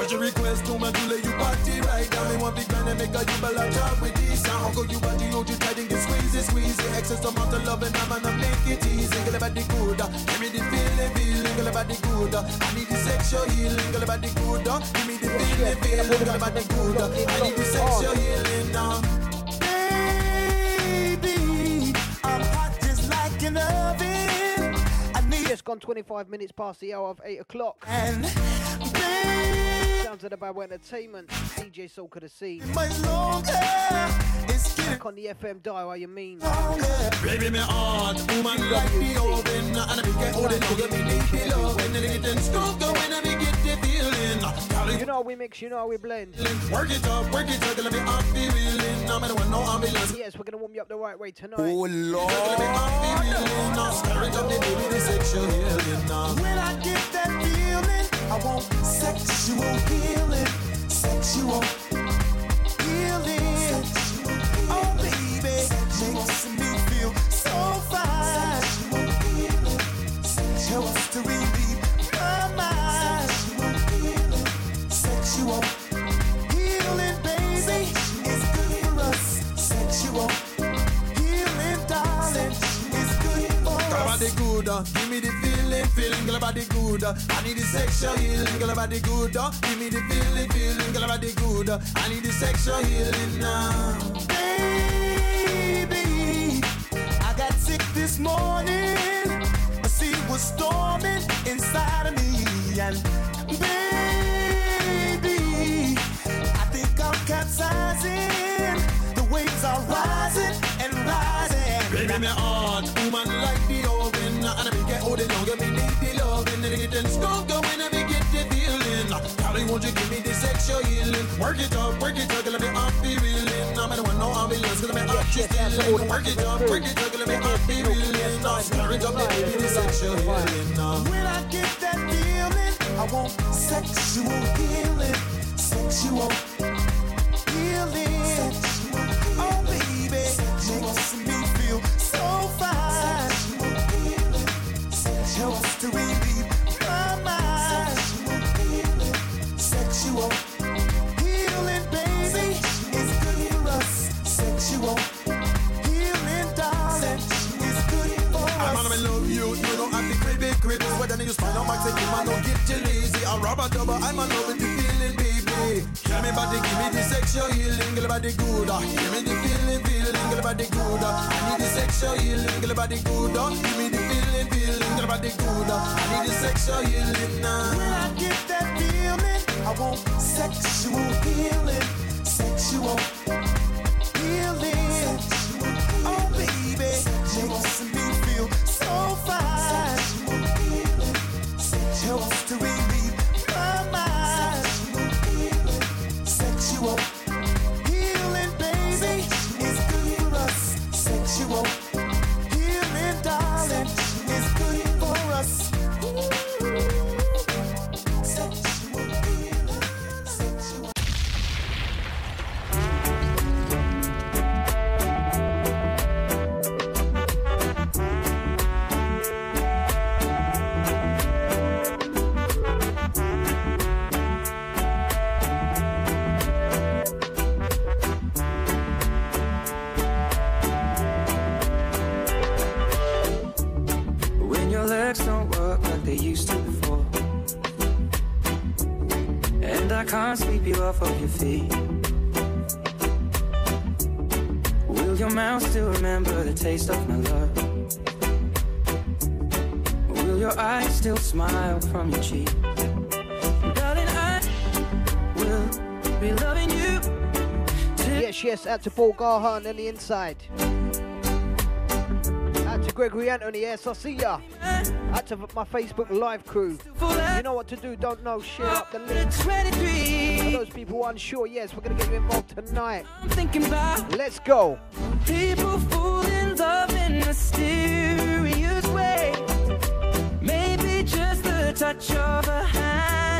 Special request to my you party right now. Me want big man and make a you talk with this. Go you body, you just try to get squeezy, squeezy. Excess amount of love and I'm gonna make it easy. Girl about the good, uh, give me the feeling, feeling. Girl about the good, uh, I need the sexual healing. Girl about the good, uh, give me the feeling, feeling. Girl about the good, I need the sexual healing now. Baby, I'm hot just like an oven. I need just gone 25 minutes past the hour of 8 o'clock. and baby, Sounds of the Bad Entertainment. DJ Soul could have seen. much longer. It's Back on the FM dial, how you mean? Baby, me heart, woman like the oven And I be get hold it, now me need the love When they get them stroke, when I be get the feeling You know how we mix, you know how we blend. Work it up, work it up, let me off the wheeling No matter what, no ambulance Yes, we're gonna warm you up the right way tonight. Oh Let me off Lord, the wheeling Now stir it up, the baby, the sexual healing when I get that feeling, I want sexual healing, sexual healing. Oh baby, makes me feel so fine. Helps to relieve my mind. Sexual healing, baby, is good for us. Sexual healing, darling, is good for us. uh, give me the girl about the good. I need the sexual healing, girl about the good. Give me the feeling, feeling, girl about the good. I need the sexual healing now. Baby, I got sick this morning. A sea was storming inside of me, and baby, I think I'm capsizing. The waves are rising and rising. Baby, me heart, woman like the oven. And I be get hold it now, give me need the loving. And it get stronger when I be get the feeling. Callie, won't you give me the sexual healing? Work it up, work it up, let me off the reeling. No matter what, no ambulance, let me off the stealing. Work it up, work it up, let me off the reeling. Give me the sexual healing. When I get that feeling, I want sexual healing, sexual healing. You spend on my take man, don't get too lazy. I rubber double, I'm a love with the feeling, baby. Give me body, give me the sexual healing, girl body good. ah. Give me the feeling, feeling, girl body good. ah. I need the sexual healing, girl body good. ah. Give me the feeling, feeling, girl body good. I need the sexual healing now. When I get that feeling, I want sexual healing, sexual out to Paul Garhan on the inside. Out to Gregory Anthony, yes, I see ya. Out to my Facebook live crew. You know what to do, don't know, share up the link. For those people unsure, yes, we're gonna get you involved tonight. I'm thinking about Let's go. People fall in love in mysterious ways. Maybe just the touch of a hand.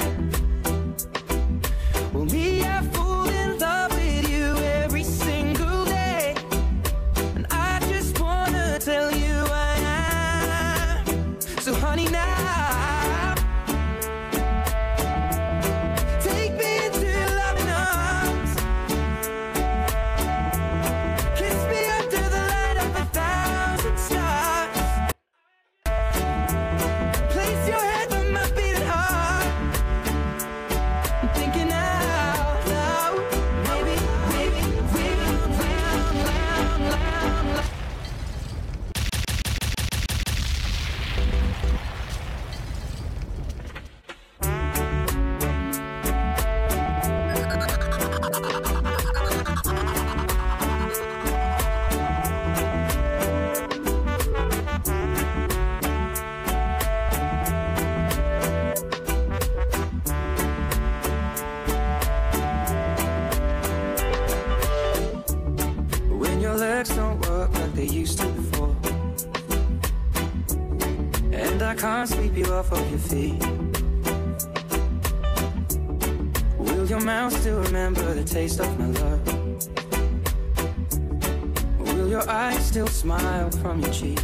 Will your eyes still smile from your cheek?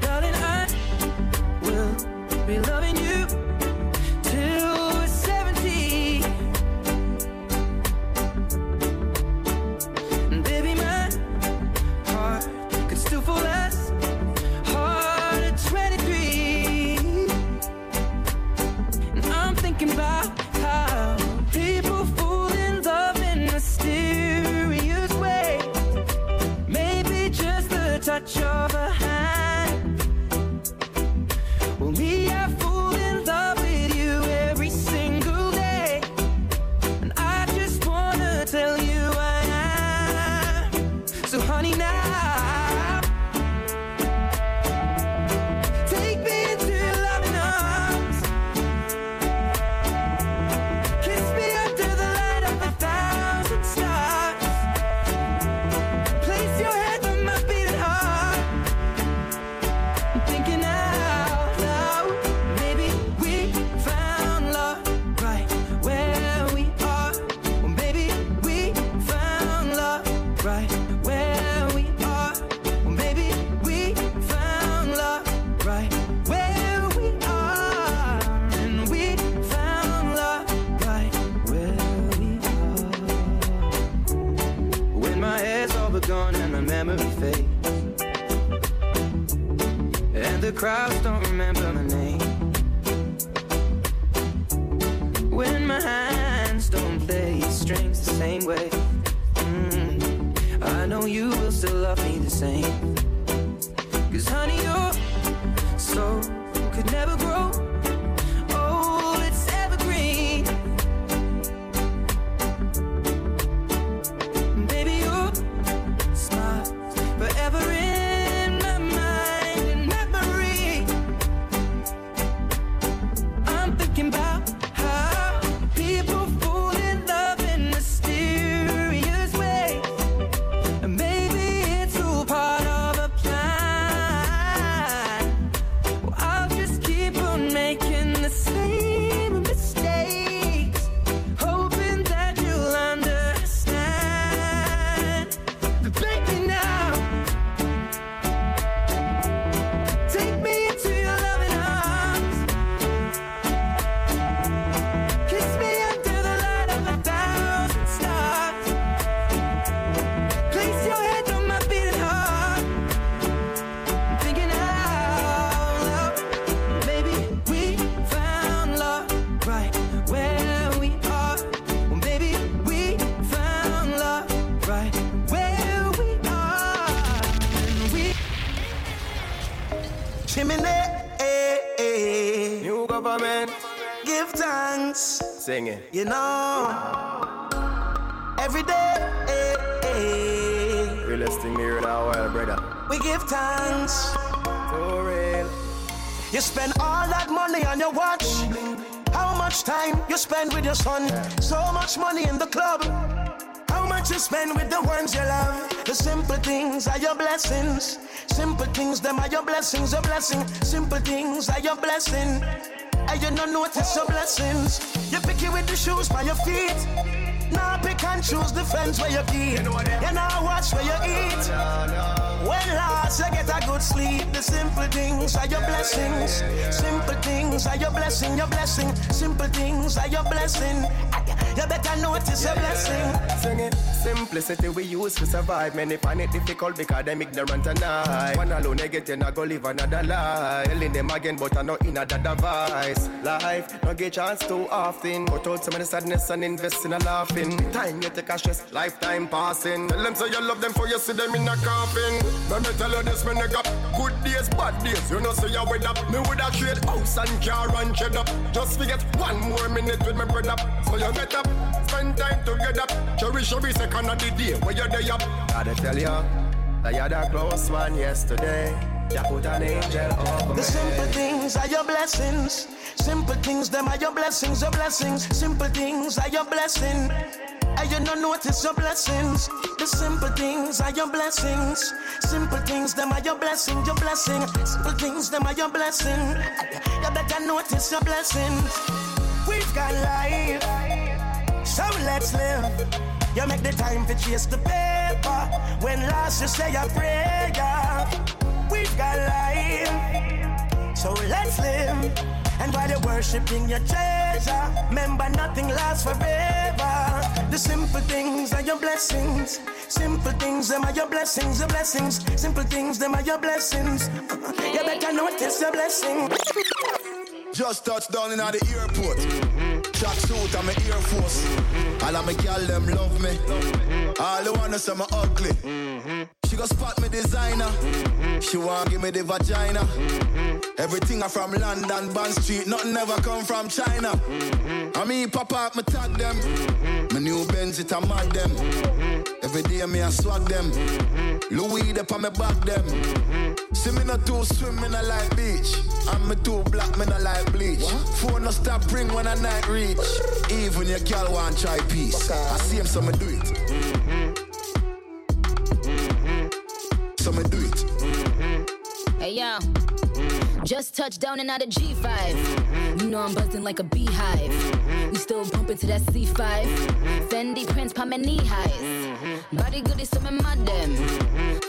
Darling, I will be loving you Chimney, eh, eh. New government. give thanks. Sing it. You know, every day, eh, eh. Realest thing here now, well, brother. we give thanks. For real. You spend all that money on your watch. How much time you spend with your son? So much money in the club. Much you spend with the ones you love? The simple things are your blessings. Simple things, them are your blessings, your blessing. Simple things are your blessing. And you don't notice your blessings. You pick it with the shoes by your feet. Now pick and choose the friends where you keep. You now watch where you eat. When last you get a good sleep, the simple things are your blessings. Simple things are your blessing, your blessing. Simple things are your blessing. You better notice your blessing. Sing it. Simplicity we use to survive. Many find it difficult because them ignorant and I. One alone they get in, I go live another life. Telling them again, but I know in another device. Life, no get chance too often. Cut out some of the sadness and invest in a laughing. Time you take a stress, lifetime passing. Tell them say you love them for you see them in a coffin. Let me tell you this, me got Good days, bad days. You know say you with up. Me woulda trade house and car and shed up. Just forget one more minute with my brother. So you get up, spend time together. Cherish every second of the day where you're there up. Gotta tell you, that you're the close one yesterday. You put an angel over The simple things are your blessings. Simple things, them are your blessings, your blessings. Simple things are your blessing. And you don't notice your blessings. The simple things are your blessings. Simple things, them are your blessing, your blessing. Simple things, them are your blessing. You better notice your blessings. We've got life, so let's live. You make the time to chase the paper. When last you say a prayer, we've got life, so let's live. And while you're worshiping your treasure, remember nothing lasts forever. The simple things are your blessings. Simple things, them are your blessings, your blessings. Simple things, them are your blessings. You better notice your blessing. Just touched down in the airport. Track suit, I'm an Air Force. All of my gal them love me. All the wanna say me ugly. She go spot me designer. She want give me the vagina. Everything I from London, Bond Street. Nothing ever come from China. I mean, pop up, me tag them. My new Benz, it a mad them. Every day me I swag them. Louis, they on me back them. See me not too swim, me not like beach. I'm me too black, me not like bleach. Phone no stop ring when I night reach. Even your girl want try peace. I see him, so me do it. So me do it. Mm-hmm. Hey yo, mm-hmm. just touched down and out of G5. Mm-hmm. You know I'm buzzing like a beehive. We still bumping to that C5. Fendi prints pa my knee highs. Body good is so me mad them.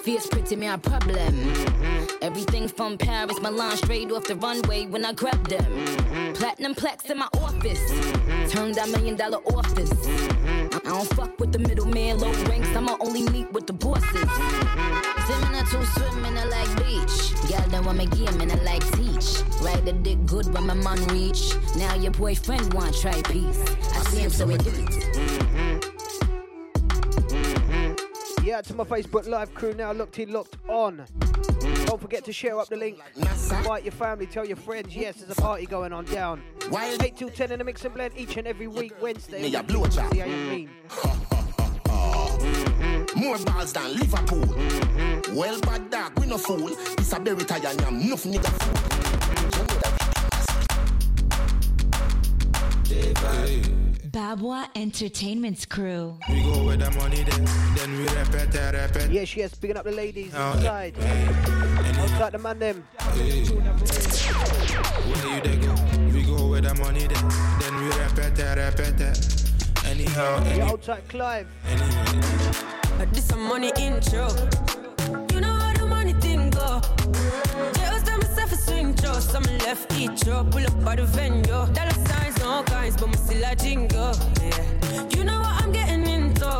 Fierce pretty me a problem. Everything from Paris, Milan, straight off the runway when I grab them. Platinum plaques in my office. Turned that million dollar office. I don't fuck with the middleman, low ranks. I'ma only meet with the bosses. Swimming to swimming, I like beach. Girl, don't want me game and I like teach. Ride the dick good when my man reach. Now your boyfriend want try peace. I see him, so we do it. Yeah, to my Facebook Live crew now looked in, locked on. Don't forget to share up the link. Invite your family, tell your friends. Yes, there's a party going on down. 8 till 10 in the mix and blend each and every week, Wednesday. Me a blowjob. See how you mean? More balls than Liverpool. Well, bad dog, we no fool. It's a berry tie and yam, enough nigga. Babwah Entertainment's crew. We go where the money then, then we repeat it, repeat. Yes, yes, picking up the ladies Oh, inside. Any- Outside the man them. Hey. Where you they go? We go where the money then, then we repeat it, repeat it. Anyhow, Yeah, any, outside Clive. anyway. This a money intro. You know how the money thing go. Just tell myself a swing throw. Some left each row. Pull up by the venue. Dollar signs, no kinds, but me still a jingle. Yeah. You know what I'm getting into.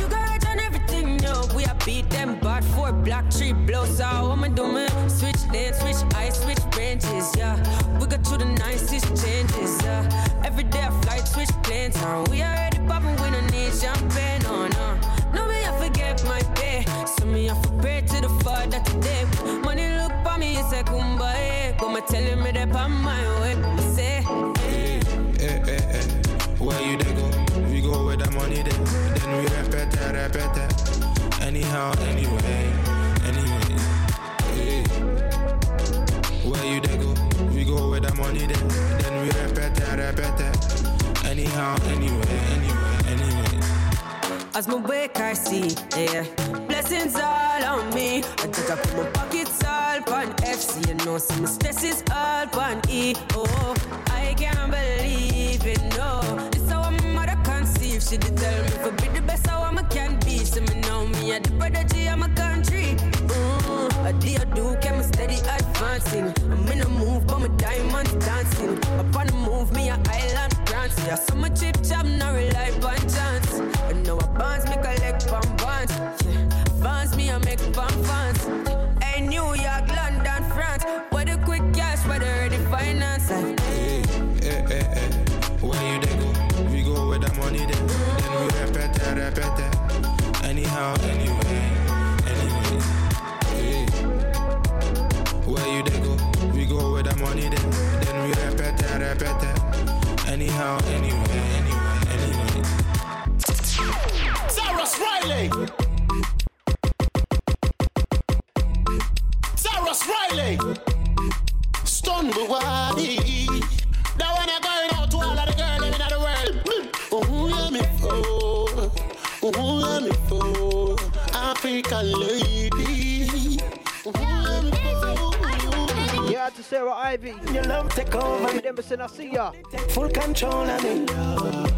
You got on everything, yo. We a beat them bad four black tree blows out. What me do me? Switch lanes, switch eyes, switch branches, yeah. We got to the nicest changes, yeah. Every day I fly, switch planes, uh. We already popping, we don't need champagne, oh no. No, me I forget my pay. So me I pray to the Father today. Money look for me, it's a kumbaya. Eh? But me telling me that on my way. Me say, Hey, hey, hey, hey. Where you they go? We go where the money then, then we repeat it, repeat it. Anyhow, anyway. Money then, then we repeat it, repeat it. Anyhow, anyway, anyway, anyway. as my wake I see, yeah. Blessings all on me. I just I put my pockets all on FC. You know, some stress is all on E. Oh, I can't believe it, no. She did tell me for be the best how I'm a can be. So me know me at the prodigy of my country. I do, I do, keep me steady advancing. I'm in a move, but my diamonds dancing. Upon the move, me a island dance. Yeah, so my chip chop, no rely on chance. And now I bonds, me collect pom bonds. Yeah, bonds, me I make pom funds. Hey, New York, London, France. Where the quick cash, where the ready finance. Hey, hey, hey, hey. Repeat it. Anyhow, anyway, anyway. Hey. Where you they go? We go where the money then, then we repeat it, repeat it. Anyhow, anyway, anyway, anyway. Cyrus Riley. Over me. Emerson, I see ya. Full control of me.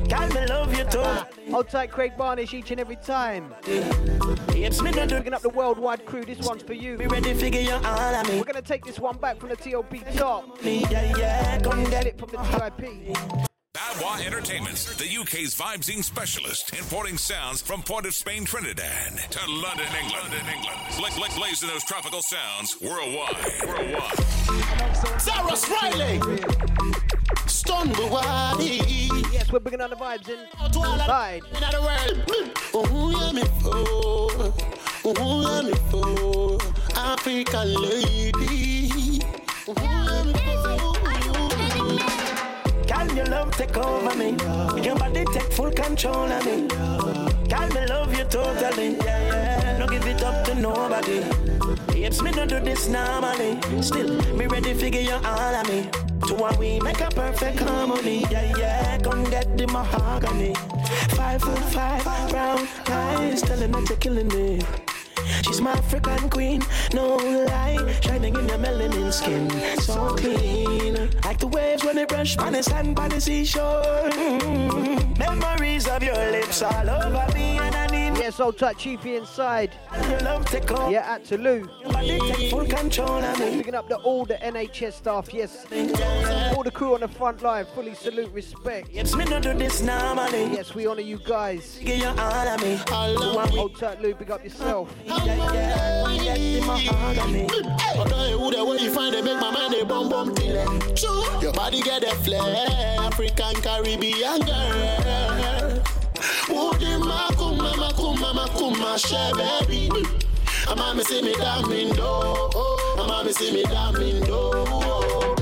God, me love you too. Hold tight, Craig Barnish, each and every time. It's me not Picking up the worldwide crew, this one's for you. Be ready, figure you all of me. We're gonna take this one back from the TOP top. Yeah, yeah, come Get it from the TIP. Babwah Entertainments, the UK's vibesing specialist, importing sounds from Port of Spain, Trinidad to London, England, London, England. Bla- bla- blazing those tropical sounds worldwide, worldwide. Sarah Riley. Stun Buwadi. Yes, we're bringing on the vibes inside. In the world. Oh, yeah, me for. Oh, yeah, me for. African lady. Oh, yeah, me for. Can your love take over me? Your body take full control of me. Can me love you totally? Yeah, yeah. No give it up to nobody. It's me no do this normally. Still, me ready figure you all of me. To one we make a perfect harmony. Yeah, yeah. Come get the mahogany. Five foot five, brown eyes, telling that you're killing me. She's my African queen, no lie. Shining in your melanin skin, so clean. Like the waves when they brush on the sand by the seashore. Mm. Memories of your lips all over me, and I Yes, old tight Chiefy inside. Yeah, at Toulouse. Picking up the, all the NHS staff, yes. All the crew on the front line, fully salute, respect. Yes, we honor you guys. Hold tight, Lou, big up yourself. your body get a flair, African Caribbean girl. Woody makuma makuma makuma she baby. I'm a see me diamond oh, I'm a see me diamond oh.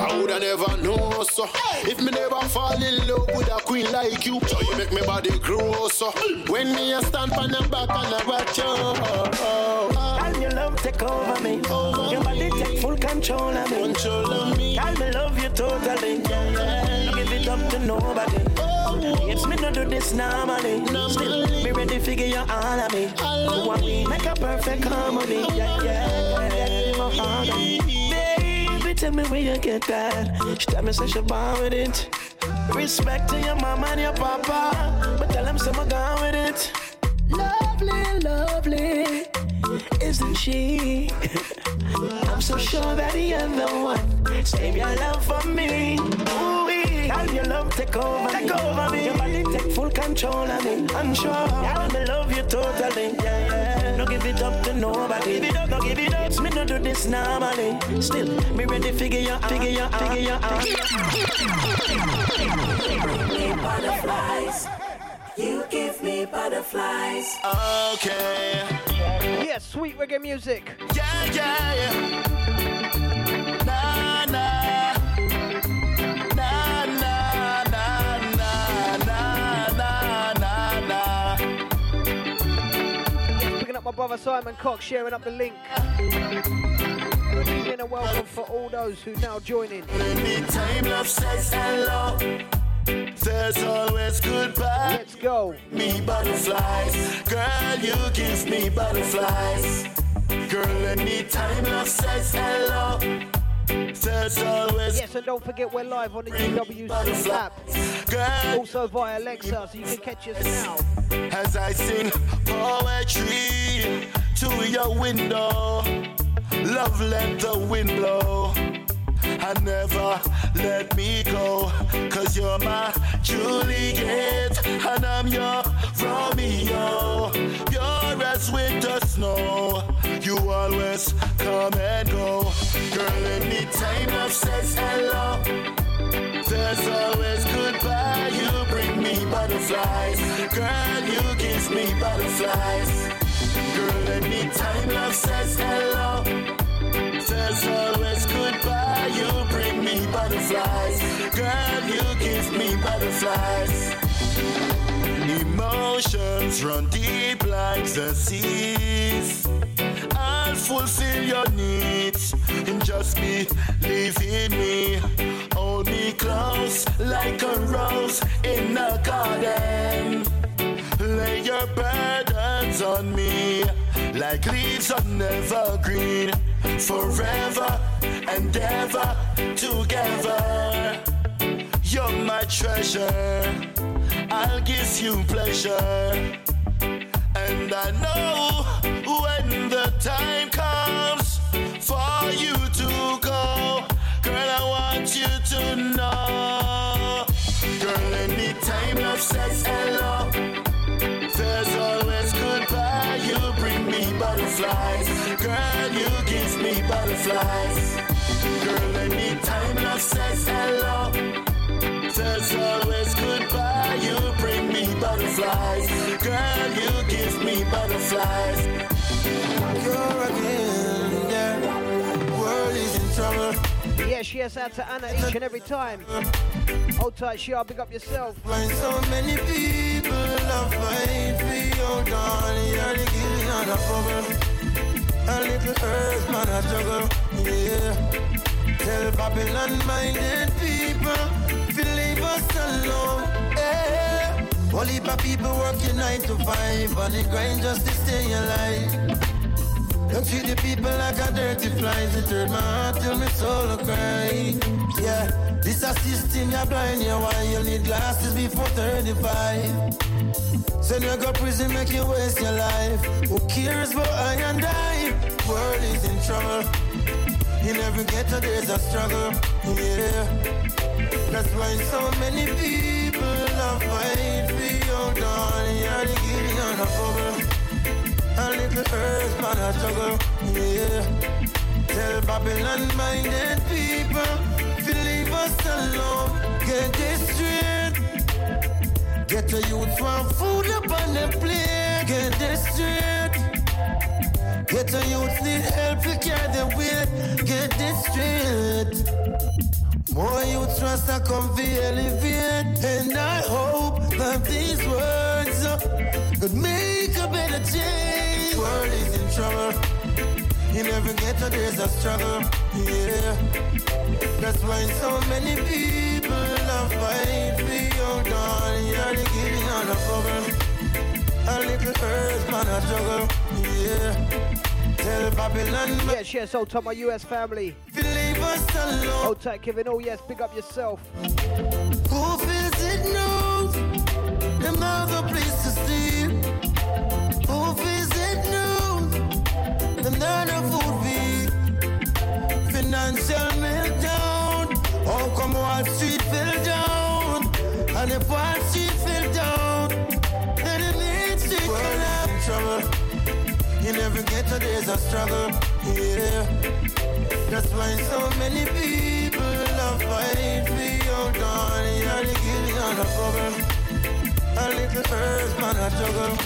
I woulda never know so if me never fall in love with a queen like you. So you make me body grow so when me a stand on the back and I watch you. Can your love take over me? Your body take full control of me. Control of me. Can me love you totally? Yeah, yeah. Don't give it up to nobody. Me no do this normally. Still, me ready to figure all of me. You want me make a perfect harmony. Yeah, yeah. yeah. Mahogany. Baby, tell me where you get that. She tell me say she born with it. Respect to your mama and your papa, but tell them some gone with it. Lovely, lovely, isn't she? I'm so sure that you're the one. Save your love for me. Ooh, can your love take over take me? over me? Your body take full control of me. I'm sure. Yeah, me love you totally. Yeah, yeah. Don't give it up to nobody. Give it up, don't give it up. It's me no do this normally. Still, me ready figure you out, figure you out, figure you out. butterflies. You give me butterflies. Okay. Yes, sweet reggae music. Yeah, yeah, yeah. Brother Simon Cox, sharing up the link. Evening and welcome for all those who now join in. Anytime love says hello, there's always goodbye. Let's go. Me butterflies, girl, you give me butterflies. Girl, anytime love says hello, Yes, and don't forget we're live on the UWC app. Also via Alexa, so you can catch us now. As I sing poetry to your window, love let the wind blow. And never let me go, cause you're my Juliet, and I'm your Romeo. Pure as winter snow, you always come and go. Girl, anytime love says hello, there's always goodbye. You bring me butterflies. Girl, you give me butterflies. Girl, anytime love says hello, butterflies. Girl, you give me butterflies. Emotions run deep like the seas. I'll fulfill your needs and just believe in me. Hold me close like a rose in a garden. Lay your burdens on me like leaves on evergreen, forever and ever together. You're my treasure, I'll give you pleasure. And I know when the time comes for you to go, girl, I want you to know. Butterflies, girl, you give me butterflies. Girl, anytime love says hello, there's always goodbye. You bring me butterflies, girl, you give me butterflies. You're again, yeah. World is in trouble. Yes, yes, out to Anna each and every time. Hold tight, Shia, big up yourself. Find so many people love fight for your darling. You're the king of the bubble. A little earth, man, I juggle. Yeah. Tell Babylon minded people to leave us alone. Yeah. All heap of people working nine to five on the grind just to stay alive. Don't treat the people like a dirty flies. It hurt my heart till my soul cry. Yeah, this a system you're blind you why you need glasses before 35. Send you go prison, make you waste your life. Who cares about I and I? World is in trouble. In every ghetto there's a struggle. Yeah, that's why so many people love fight for your darling. You're the on the bubble. A little earth, man, I struggle. Yeah. Tell Babylon minded people to leave us alone. Get this straight. Get the youth want food up on the plate. Get this straight. Get the youth need help to carry the weight. Get this straight. More youth trust to come for elevate. And I hope that these words uh, could make a better change. World is in trouble. You never get to there's a struggle. Yeah. That's why so many people love fight for your darling. You're the giddy on the bubble. A little earth, man, I juggle. Yeah. Tell Babylon, Yes, yes, hold tight, my US family. leave us alone. Hold tight, Kevin. Oh, yes, big up yourself. Who feels it knows them have a place to sleep. Them not a food feed. Financial meltdown. How come Wall Street fell down? And if Wall Street fell down, then the main street world in trouble. You never get to there's a struggle. Yeah. That's why so many people love fight for your darling. You're the giddy on the bubble. A little earth, man, I juggle.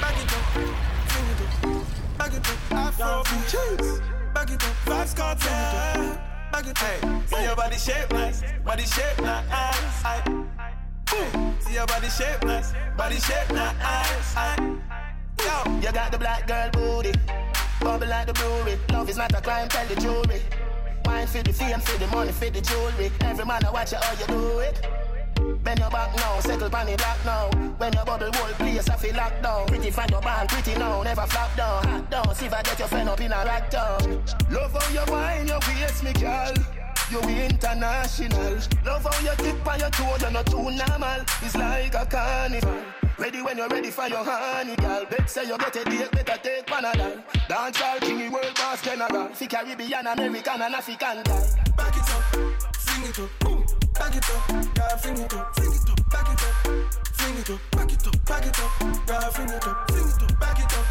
Back it up, sing it up, Afro. Back it up, vibes cartel. Back it up, see your body shape nice, body shape nice. See your body shape nice, body shape nice. Yo, You got the black girl booty, bubble like the brewery. Love is not a crime, tell the jury. Wine for the fame, for the money, for the jewelry. Every man I watch you how you do it. Bend your back now, settle pan the black now. When your bubble whole place, I feel locked down. Pretty find your band, pretty now, never flop down. Hot down, see if I get your friend up in a rack down. Love how you wine, your waist, me girl. You international. Love how you tip on your toe, you're not too normal. It's like a carnival. Ready when you're ready for your honey, girl. Bet say you get a date, better take Panadol. Dance all king, world boss general. Fi Caribbean, American, and African guy. Back it up, sing it up, boom. Back it up, girl, sing it up, sing it up, back it up, sing it up, back it up, back it up, girl, sing it up, sing it up, back it up,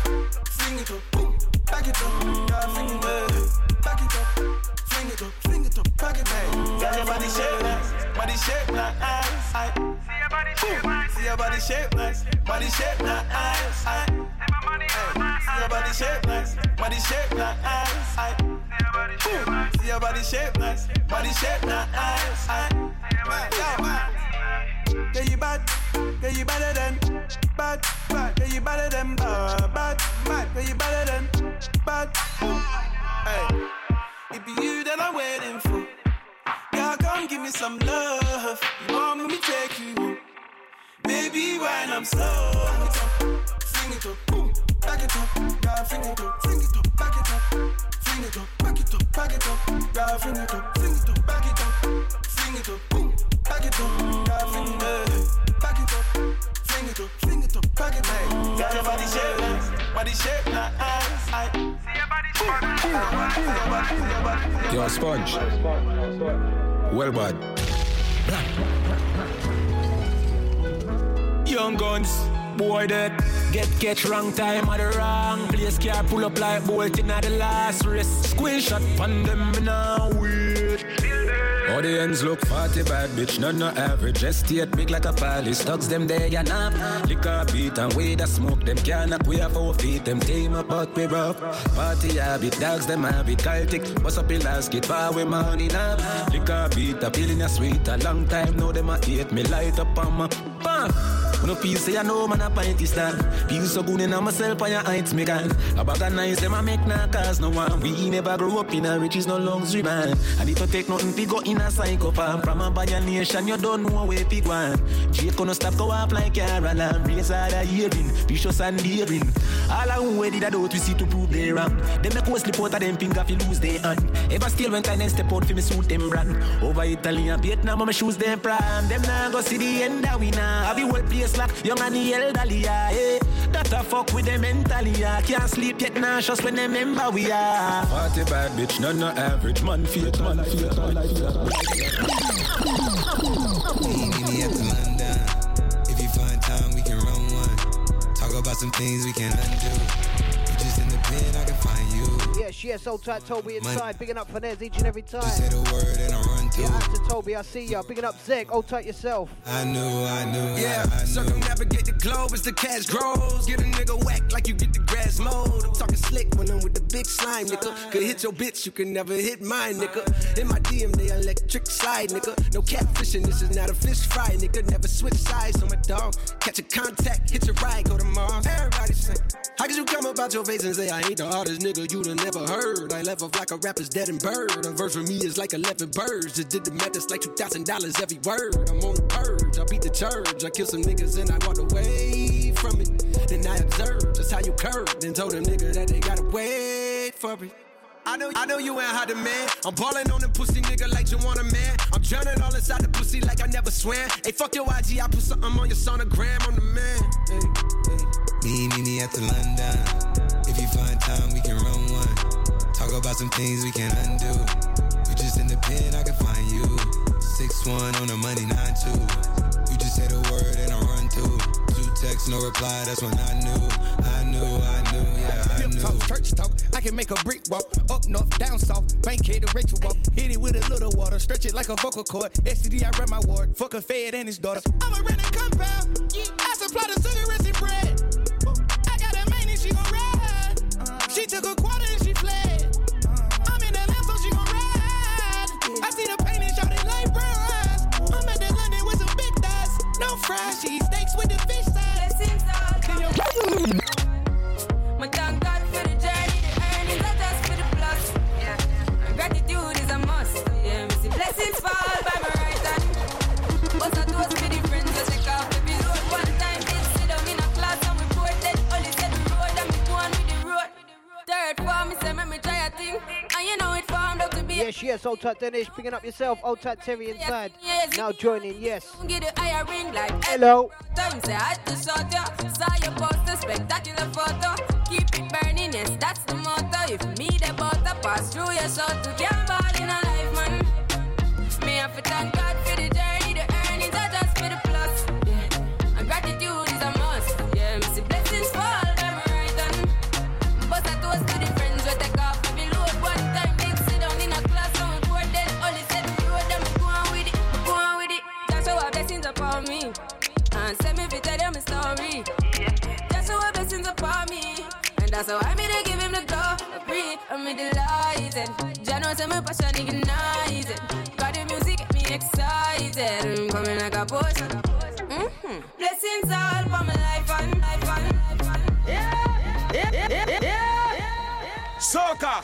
sing it up, boom. Back it up, girl, sing it up, back it up, sing it up, sing it up, back it up. Girl, your body shape nice, body shape nice. Aye. See your body shape nice, Body shape nice. Aye. see your body shape nice, Body shape nice. Boom. See your body shape nice, Body shape nice. Aye. Yeah, you bad, yeah, you better than bad, bad, yeah, you better than bad, bad, bad, yeah, you better than bad. Hey, it be you that I'm waiting for. Girl, come give me some love. You want me to take you home? Baby, when I'm slow, back it up, sing it up, boom. Back it up, girl, fling it up, fling it up, back it up, fling it up, back it up, back it up, girl, fling it up, fling it up, back it up, fling it up, boom, back it up, girl, fling it up, back it up, fling it up, fling it up, back it up. Got your body shape nice, body shape nice. I Yo, Sponge. Well, bud. Young guns, boy dead. Get catch wrong time at the wrong place. Car pull up like bolt in the last race. Squeeze shot on them now wait. Ends look 40 bad bitch, none no average. Estate big like a palace, thugs them there ya nap. Liquor beat and way the smoke, them can't knock we have our feet, them team up but we rough. Party habit, dogs them habit, Celtic. Bust up the last get far with money nap. Liquor beat, a feeling a sweet, a long time now them a hate me light up on my bam. No peace say I know man a pint is that Feel so good in myself and your heights me can A bag of nice them a make nah cause no one We never grew up in a riches no luxury man And it don't take nothing to go in a psychopath. From a bad nation you don't know where to go. On Jake gonna stop go off like Caroline Raise the hearing, vicious and daring. All I who did I do to see to prove they wrong. Them make us slip out of them finger fi lose their hand. Ever still when time step out fi me suit them brand. Over Italy and Vietnam my shoes them prime Them nah go see the end of we nah. Have the whole place like young and the elderly yeah, eh. That a fuck with them mentally yeah. Can't sleep yet nauseous when they remember we are. Party bad bitch, none no average. Man fake, man man Meet me at the London. If you find time, we can run one. Talk about some things we can undo. You just in the pen, I can find you. Yes, yes, old tight Toby inside. Bigging up Finesse each and every time. Say the word and I run to Yeah, it. to Toby, I see ya. Bigging up Zeg, old oh, tight yourself. I knew, I knew, Yeah, I, I knew. circumnavigate the globe as the cash grows. Get a nigga whack like you get the grass mowed. I'm talking slick when I'm with the big slime, nigga. Could hit your bitch, you can never hit mine, nigga. In my DM, they electric slide, nigga. No catfishing, this is not a fish fry, nigga. Never switch sides on my dog. Catch a contact, hit your ride, go to Mars. Everybody say, How could you come about your face and say I ain't the hardest nigga you'd have never heard? I left off like a rapper's dead and bird. A verse for me is like 11 birds. Just did the math, it's like $2,000 every word. I'm on the purge, I beat the church. I kill some niggas and I walked away from it. Then I observed just how you curved and told them nigga that they gotta wait for me. I know, I know you ain't hot man. I'm ballin' on them pussy nigga like you want a man. I'm drowning all inside the pussy like I never swam. Hey, fuck your IG, I put something on your sonogram. I'm the man. Hey, hey. Meet, meet me at the London. If you find time, we can run one. Talk about some things we can undo. You just in the pen, I can find you. Six one on the money, nine two. You just say the word and I run two. Two texts, no reply. That's when I knew, I knew, I knew, yeah, I knew. talk, church talk. I can make a brick walk. Up north, down south. Bank head, the ritual walk. Hit it with a little water. Stretch it like a vocal cord. STD, I run my ward. Fuck a fed and his daughter. I'm a rented compound. I supply the cigarettes and bread. I got a main and she gon' ride. She took a Fries, she steaks with the fish size. My thank God for the journey, the earnings are just for the plus. Yeah. Gratitude is a must. Yeah, me see blessings fall by my right hand. But I toast for the friends that take off every road. One time did sit down in a class and we that only said the road and me go on with the road. Third form, me say me a Yes, yes, old tight Dennis. Picking up yourself, old tight Terry inside. Now joining, yes. Get the higher ring like Hello. Time say I had to shot ya. Saw your post a spectacular photo. Keep it burning, yes, that's the motto. If me the butter pass through your shot to can't ball in a life, man. Me have to thank God for the journey, the earnings are just for the plus. Yeah. And gratitude blessings me. And send me to tell them a story. Just show our blessings upon me. And that's how I made to give him the glory. I'm delighted. Jah knows I'm passion ignited. Got the music get me excited. I'm coming like a potion. Mm-hmm. Blessings all for my life and life and life and yeah, yeah, yeah, yeah, yeah. Soca,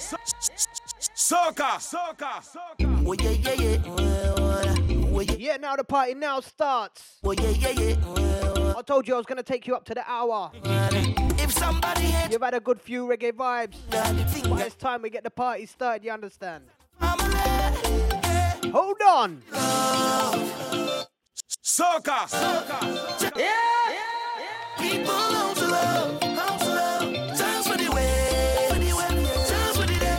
soca, soca, soca. Oh yeah, yeah, yeah. Yeah, now the party now starts. Well, yeah, yeah, yeah. I told you I was gonna take you up to the hour. If somebody had You've had a good few reggae vibes. but it's time we get the party started, you understand? Hold on. Soca. Soca. Yeah. yeah. People love love.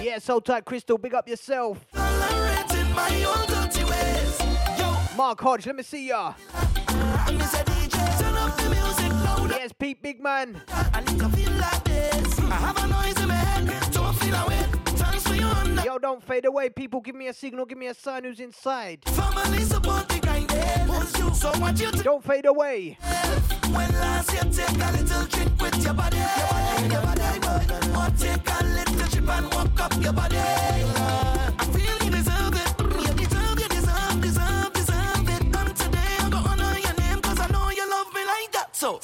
Yeah, so tight, Crystal. Big up yourself. Mark Hodge, let me see ya. Yes, Pete Big Man. Yo, don't fade away, people. Give me a signal, give me a sign who's inside. Don't fade away. When last you take a little trip with your body, your body, your body, or take a little trip and walk up your body. 奏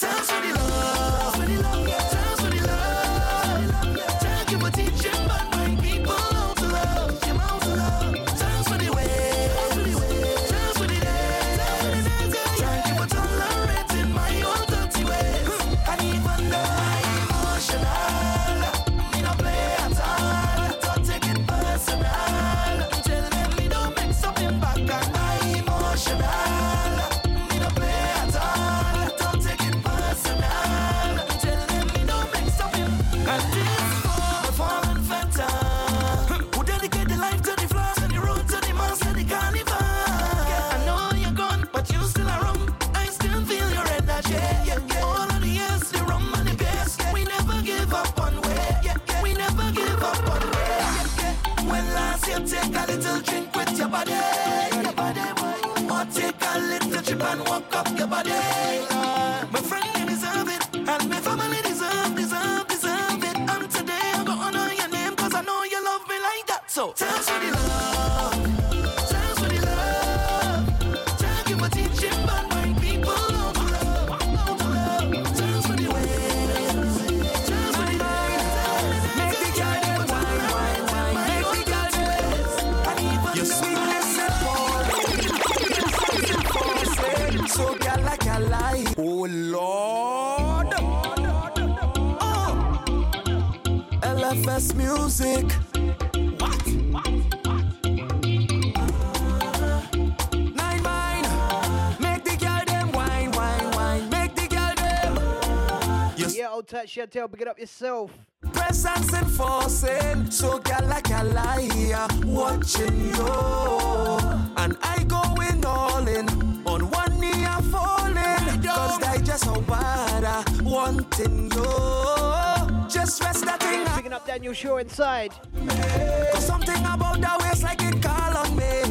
nobody. old your tail, pick it up yourself. Presence enforcing, so gala gala here, watching you. And I going all in, on one knee I'm falling, cause I just so bad, I wanting you. Just rest that thing up. Picking up Daniel Shaw inside. Cause something about that waist like it call on me.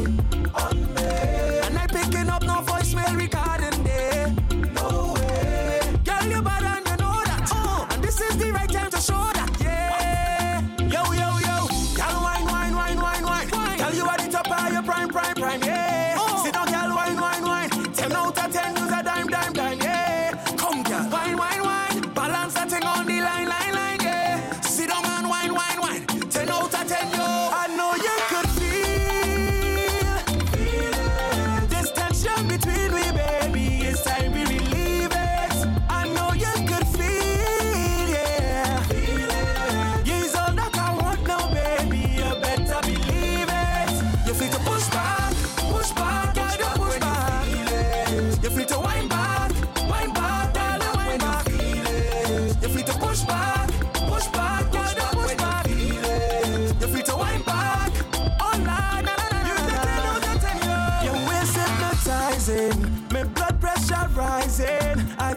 On me. And I picking up no voicemail recording.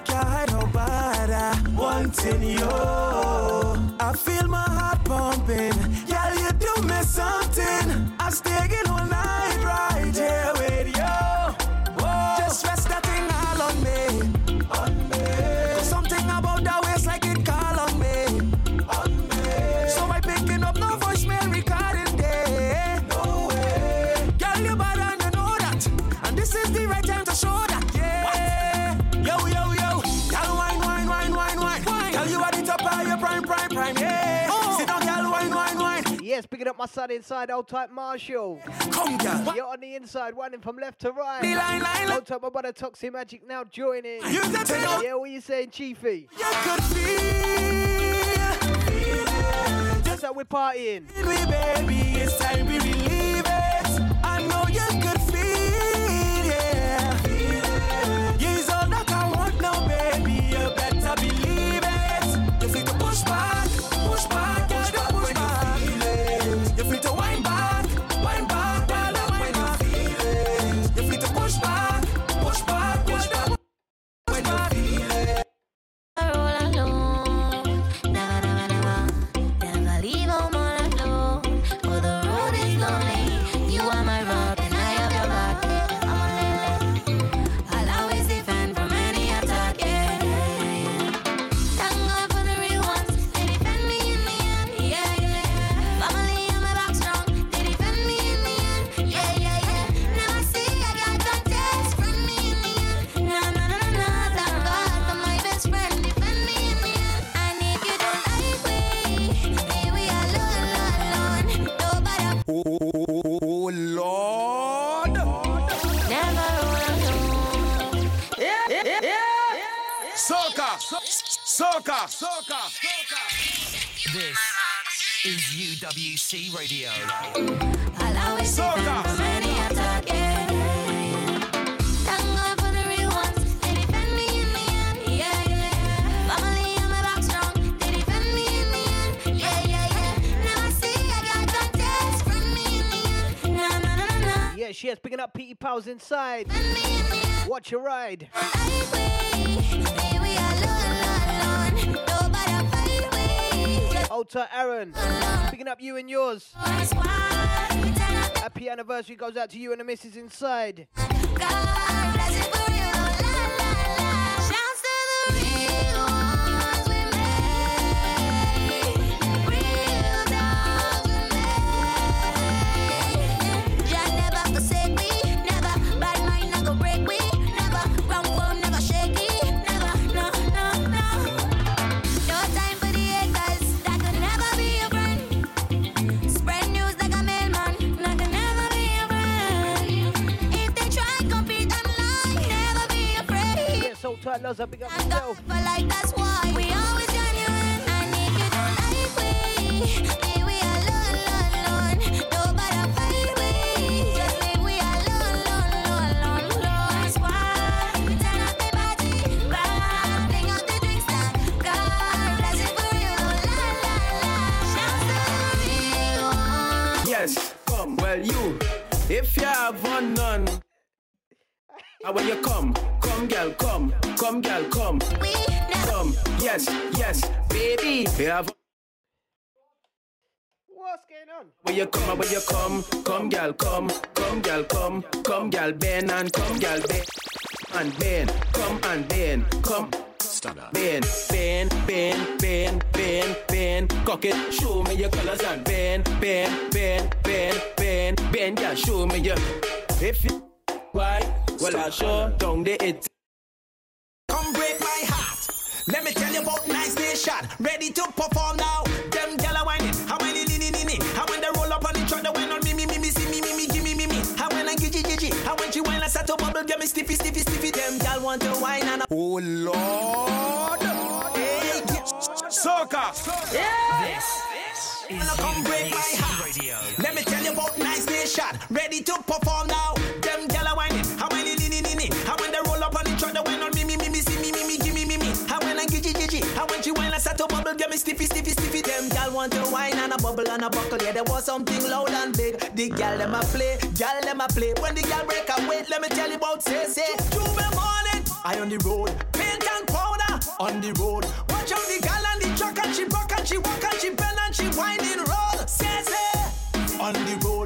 Can't hide, nobody wanting you. I feel my heart picking up my son inside, old type Marshall. Come girl. You're on the inside, running from left to right. Old type, my brother Toxic Magic now joining. You yeah, what you saying, Chiefy? You could feel, feel That's how we're partying. Baby, it's time we relieve it. I know you could feel the end. Nah, nah, nah, nah, nah. Yeah, she has picking up Petey Pals inside. Watch your ride. Alter Aaron, picking up you and yours. Happy anniversary goes out to you and the missus inside. Jah afraid. Yeah, so tight, loves up, big up yourself. Like that's why we always genuine. And if you don't like we, then we alone, alone, alone. Nobody fight we, just leave we alone, alone, alone, alone, alone. That's why we turn up the party, rock, bring out the drinks, that God bless it for you, la la la. Shouts to the. Yes, come, well, you, if you have one none. And when you come, come, girl, come, come, girl, come, come, yes, yes, baby. You have What's going on? when you come, when you come, come, girl, come, come, girl, come, come, girl, bend and come, girl, bend and bend, come and bend, come. Bend, bend, bend, bend, bend, bend, cock it, show me your colors and bend, bend, bend, bend, bend, bend, yeah, show me your. If you why, well I sure down the it. Let me tell you about nice nation. Ready to perform now. Them gyal a whining. How when ni ni ni ni. How when they roll up on the track, they whine on me me me me see me me me gimme me me. How when I gigi gigi. How when she whine I start to bubble, get me stiffy stiffy stiffy. Them gyal want to whine and. Oh Lord. Hey, Soca. Yeah. This come break my heart. Let me tell you about nice nation. Ready to perform now. Them to bubble, get me stiffy stiffy stiffy. Them gyal want to wine and a bubble and a buckle. Yeah, there was something loud and big. The gyal them a play, gyal them a play. When the gyal break away, let me tell you about say say. J'ouvert morning, I on the road, paint and powder on the road. Watch out the gyal and the truck and she rock and she walk and she bend and she whining roll. Say say, on the road,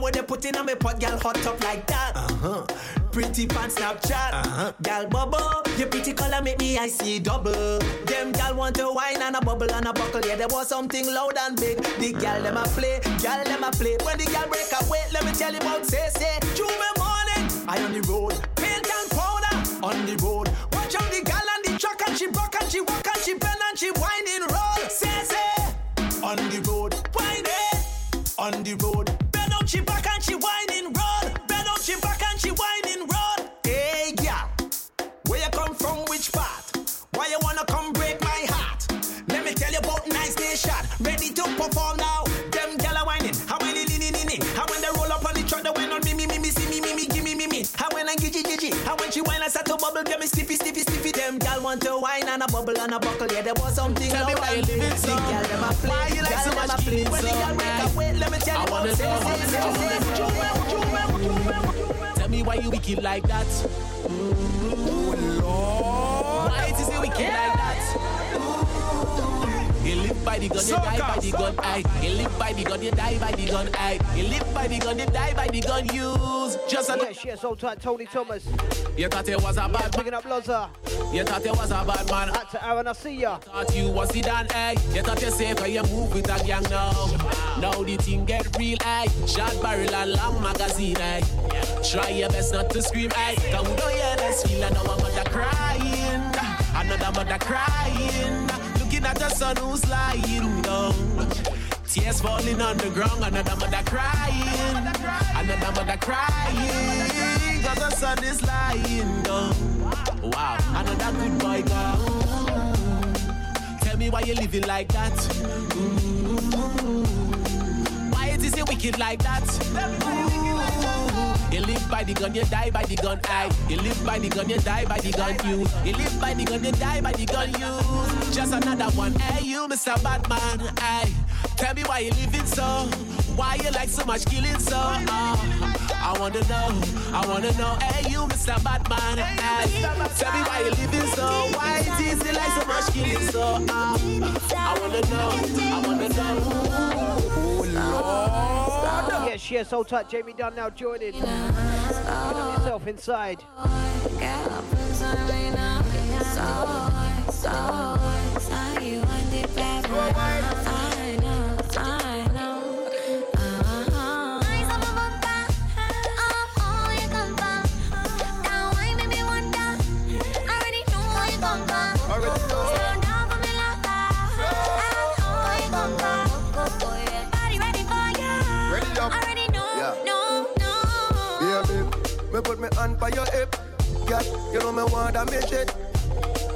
the they put in on me pot, girl, hot up like that. Uh huh. Pretty pan Snapchat. Uh huh. Girl, bubble. Your pretty color make me I see double. Them girl want to wine and a bubble and a buckle. Yeah, there was something loud and big. The girl them a play, girl them a play. When the girl break away, let me tell you about say say. J'ouvert morning, I on the road, paint and powder on the road. Watch out the girl and the truck and she rock and she walk and she bend and she whining roll. Say say, on the road, whining on the road. Them gal want to whine and a bubble and a buckle, yeah there was something. Tell me why you living so. Gal them a play, Why you like so much play. killing When the so, gal a man? wait, let me tell I you wanna about want. Tell me why you wicked like that. Oh Lord. Why it is you wicked like that? You live by the gun, you die by the gun, aye. You live by the gun, you die by the gun, aye. You live by the gun, you die by the gun. Use just a Yes, yes, old tight Tony Thomas. You thought it was a bad man. Picking up Loza. You thought it was a bad man. Out to Aaron, I see ya. Thought you was the dan, eh? You thought you safe when you move with a gang now. Now the thing get real, eh? Shot barrel and long magazine, eh? Try your best not to scream, eh? Cause we don't hear this feel another mother crying. Another mother crying. Looking at the son who's lying down. Tears falling on the ground, another mother crying. Another mother crying. Cause the sun is lying down. Wow, another good boy gone. Tell me why you living like that. Why it is you wicked like that? You live by the gun, you die by the gun. I. You live by the gun, you die by the gun. You. You live by the gun, you die by the gun. You. Just another one. Hey, you, Mr. Batman. I. Tell me why you living so. Why you like so much killing so? Uh, I wanna know. I wanna know. Hey, you, Mr. Batman. Hey, tell me why you living so. Why it is you like so much killing so? Uh, I wanna know. I wanna know that. So tight, Jamie Dunn now joining. Put yourself inside. So, so, so you your hip. Yeah, you know me want to make it.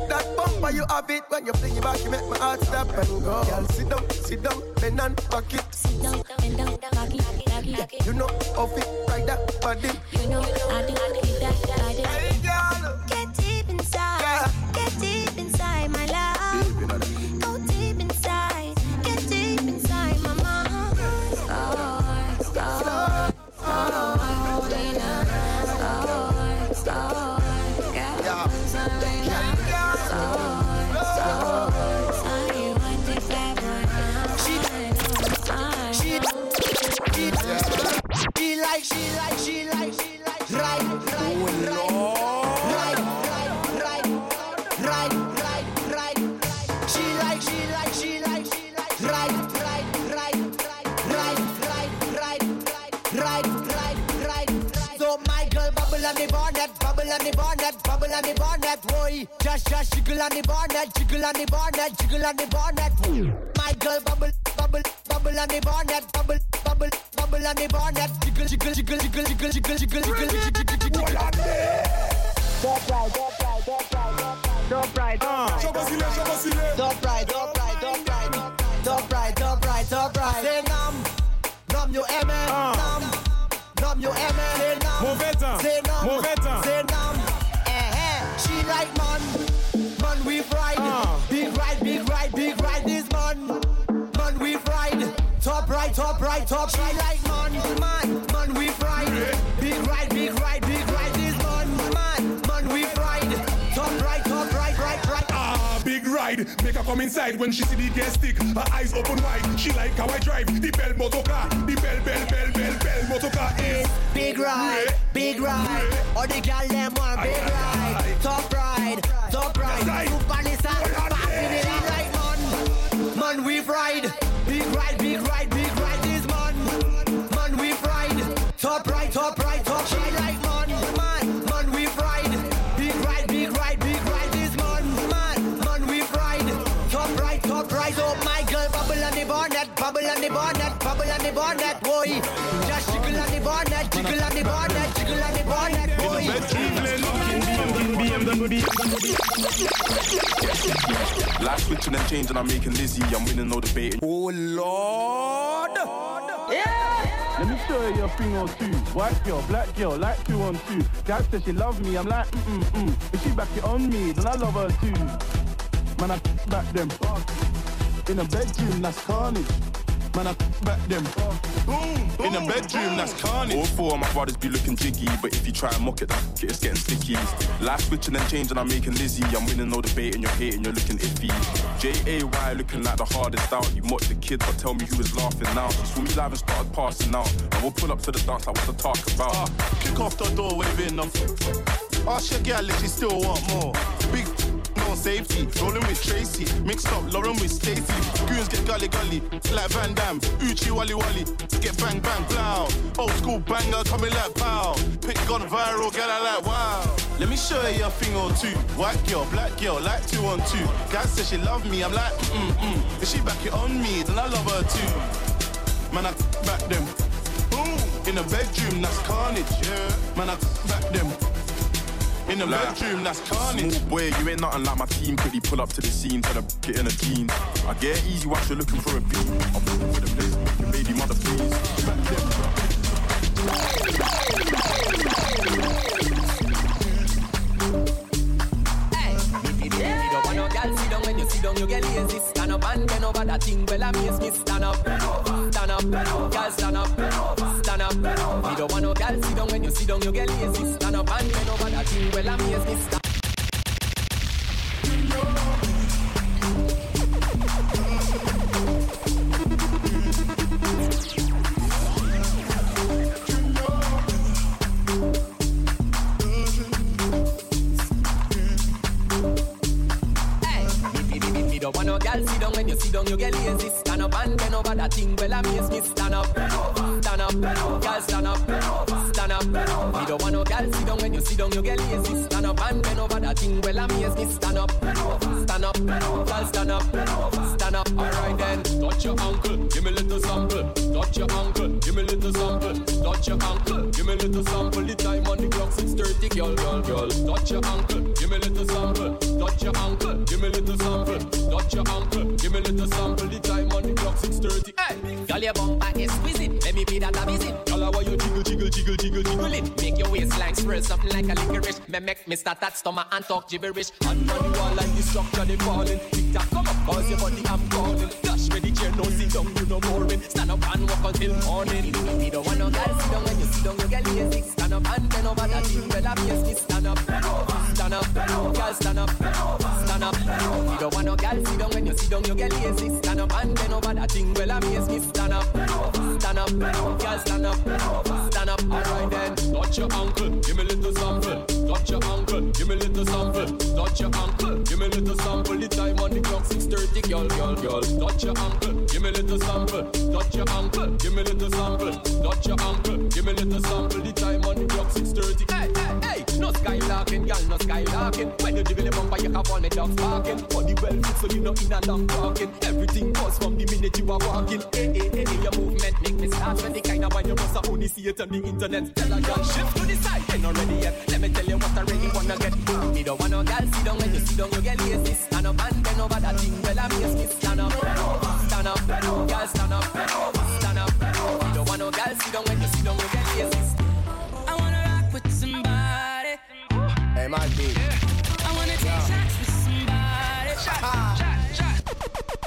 That bumper you have it when you fling it back, you make my heart stop and go. Girl, sit down, sit down, bend and back it. Yeah, you know how fit ride that body. You know I do, I do that, I do. Hey, girl. Jiggle on the bonnet, jiggle on the bonnet. My girl bubble, bubble, bubble on the bonnet, bubble, bubble, bubble on the bonnet, jiggle, jiggle, jiggle, jiggle, jiggle, jiggle, jiggle, jiggle, jiggle, jiggle, jiggle. Top right, top right, top right, top right, top right. Top right, top right, top right, top right, top right, top right. Say nam, nam you aimé, nam, nam you aimé. Say nam, Mauvais temps. say nam, Mauvais temps. say nam. Eh eh, she like man, man we ride, big ride, big ride, Top right, top right, top she like man, man, man we ride, big ride, big ride, big ride this man, man, man we ride. Top right, top right, right, right. Ah, big ride. Make her come inside when she see the gas stick. Her eyes open wide. She like how I drive the bell motor car. The bell, bell, bell, bell, bell motor car is Big ride, big ride. All the gal them want big ride. Top ride, top ride. Super Nissan, passing it like man. Man we ride, big ride, big ride, big ride. This man, man we ride. Top right, top right, top she like man, man, man we ride. Big ride, big ride, big ride. This man, man, man we ride. Top right, top right, top my girl, bubble on the bonnet, bubble on the bonnet, bubble on the bonnet, boy. Just jiggle on the bonnet, jiggle on the bonnet, Life switching and changing, I'm making Lizzie. I'm winning no debating. Oh Lord. Yeah! Let me show you a thing or two. White girl, black girl, like two on two. Dad says she love me, I'm like, mm mm mm. If she back it on me, then I love her too. Man, I back them. In a bedroom, that's carnage. Man, I back them. In the bedroom, that's carnage. All four of my brothers be looking jiggy, but if you try and mock it, that it's getting sticky. Life switching and changing, I'm making Lizzie. I'm winning no debate, and you're hating, you're looking iffy. J-A-Y looking like the hardest out. You mocked the kid, but tell me who is laughing now. Saw me live and started passing out. And we'll pull up to the dance like what to talk about. Ah, kick off the door, waving. Ask your girl if she still want more. Big safety, rolling with Tracy. Mixed up, Lauren with Stacy. Goons get gully gully, like Van Damme. Uchi Wally Wally, get bang bang blow. Old school banger coming like pow. Pick gone viral, get I like wow. Let me show you a thing or two. White girl, black girl, like two on two. Guy says she love me, I'm like mm mm. If she back it on me, then I love her too. Man, I back them. Boom. In the bedroom, that's carnage. Yeah. Man, I back them. In the Like, bedroom, that's carnage. Small boy, you ain't nothing like my team. Quickly pull up to the scene, tell her get in a jeans. I get easy once you're looking for a beat. I'm walking for the place, baby mother please. Down you get lazy. Stand up and bend over that thing. Well, miss me. Stand up, stand up, girl, stand up, stand up. Me don't want no girl sit down when you sit down, you get lazy. Stand up and bend over that thing. Well, miss me. Stand Don't want no girl sit down when you sit down, you get lazy. Stand up and bend over that thing. Well, I miss me. Stand up, stand up, girl, stand up, stand up. Me don't want no girl sit down when you sit down, you get lazy. Stand up and bend over that thing. Well, I miss me. Stand up, stand up, girl, stand up, stand up. Alright then, touch your ankle, give me a little sample. Touch your ankle, give me a little sample. Touch your ankle, give me a little sample. The time on the clock 6:30, girl, girl, girl. Touch your ankle, give me a little sample. Touch your ankle, give me a little sample. Touch your ankle, give me a little sample. The time on the clock 6:30. Hey, girl, your bumper exquisite. Let me be that a visit. Girl, how you jiggle, jiggle, jiggle, jiggle, jiggle it. Make your waistline swirl something like a licorice. Me make me start that stomach and talk gibberish. And on the wall like the structure they falling. Tick tock, come up, cause your body I'm calling. Dash the chair, no sit down, you no boring. Stand up and walk until morning. Me don't want no girl sit down when you sit down, you get lazy. Stand up and bend over that thing, well obviously stand up, stand up, girl stand up, stand up. Don't want no girl sit down when you sit down, you get lazy. Stand up and bend over that thing, well obviously stand up, stand up, girl stand up, stand up. Alright then, touch your ankle, give me a little sample. Touch your ankle, give me a little sample. Touch your ankle, give me a little sample. The time on the clock 6:30, girl, girl, girl. Touch your ankle, give me a little sample. Touch your ankle, give me a little sample. Touch your ankle, give me a little sample. The time on the clock 6:30. Hey, hey, hey, no skylarking, girl, no skylarking. When you jiggle the bumper, you have on the dog barking. Body well fit, so you know in a long talking. Everything goes from the minute you are walking. Hey, hey, hey, hey, your movement make me start when the kind of one you must only see it on the internet. Tell a girl shift to the side, ain't not ready yet. Let me tell you what I really wanna get. Me don't want no girl sit down when you sit down, you get lazy. Stand up and bend over that thing, well I miss me. Stand up, stand up, girl stand up, stand up. Me don't want no girl sit down when you sit down, you get lazy. I wanna rock with somebody. Hey, my dude. I wanna take shots with somebody. Shot, shot, shot.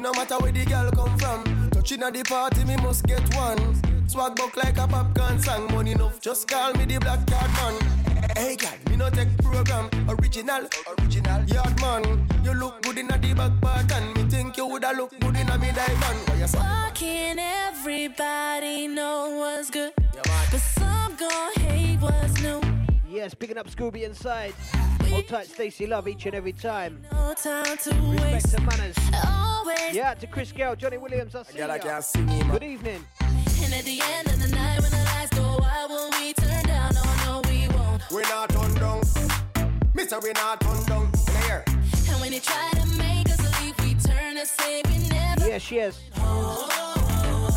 No matter where the girl come from. Touching at the party, me must get one. Swag buck like a popcorn song. Money enough, just call me the black card man. Hey, girl, me no take program. Original, original. Yard man, you look good in a the back part, and me think you woulda look good in a me diamond. What you say? Can't everybody know what's good? But some gon' hate what's new. Yes, picking up Scooby inside. Hold tight, Stacy Love each and every time. No time to Respect waste. to manners. Always. Yeah, to Chris Gale, Johnny Williams, I see Girl, I ya. can't sing him. Good evening. And at the end of the night, when the lights go out, will we turn down? Oh no, we won't. We're not turn down. Mister, we're not turn down. In the air. And when they try to make us leave, we turn and say we never. Yes, yes.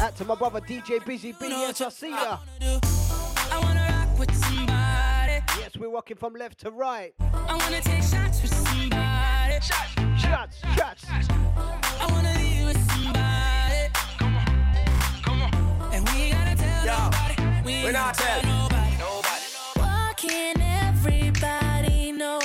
Out to my brother DJ Busy B, yes, I see ya. I wanna rock with somebody. Yes, we're walking from left to right. I wanna take shots with somebody. Shots, shots, shots. I wanna leave with somebody. And we gotta tell nobody. We we ain't not gotta tell tell. nobody. Why can't everybody know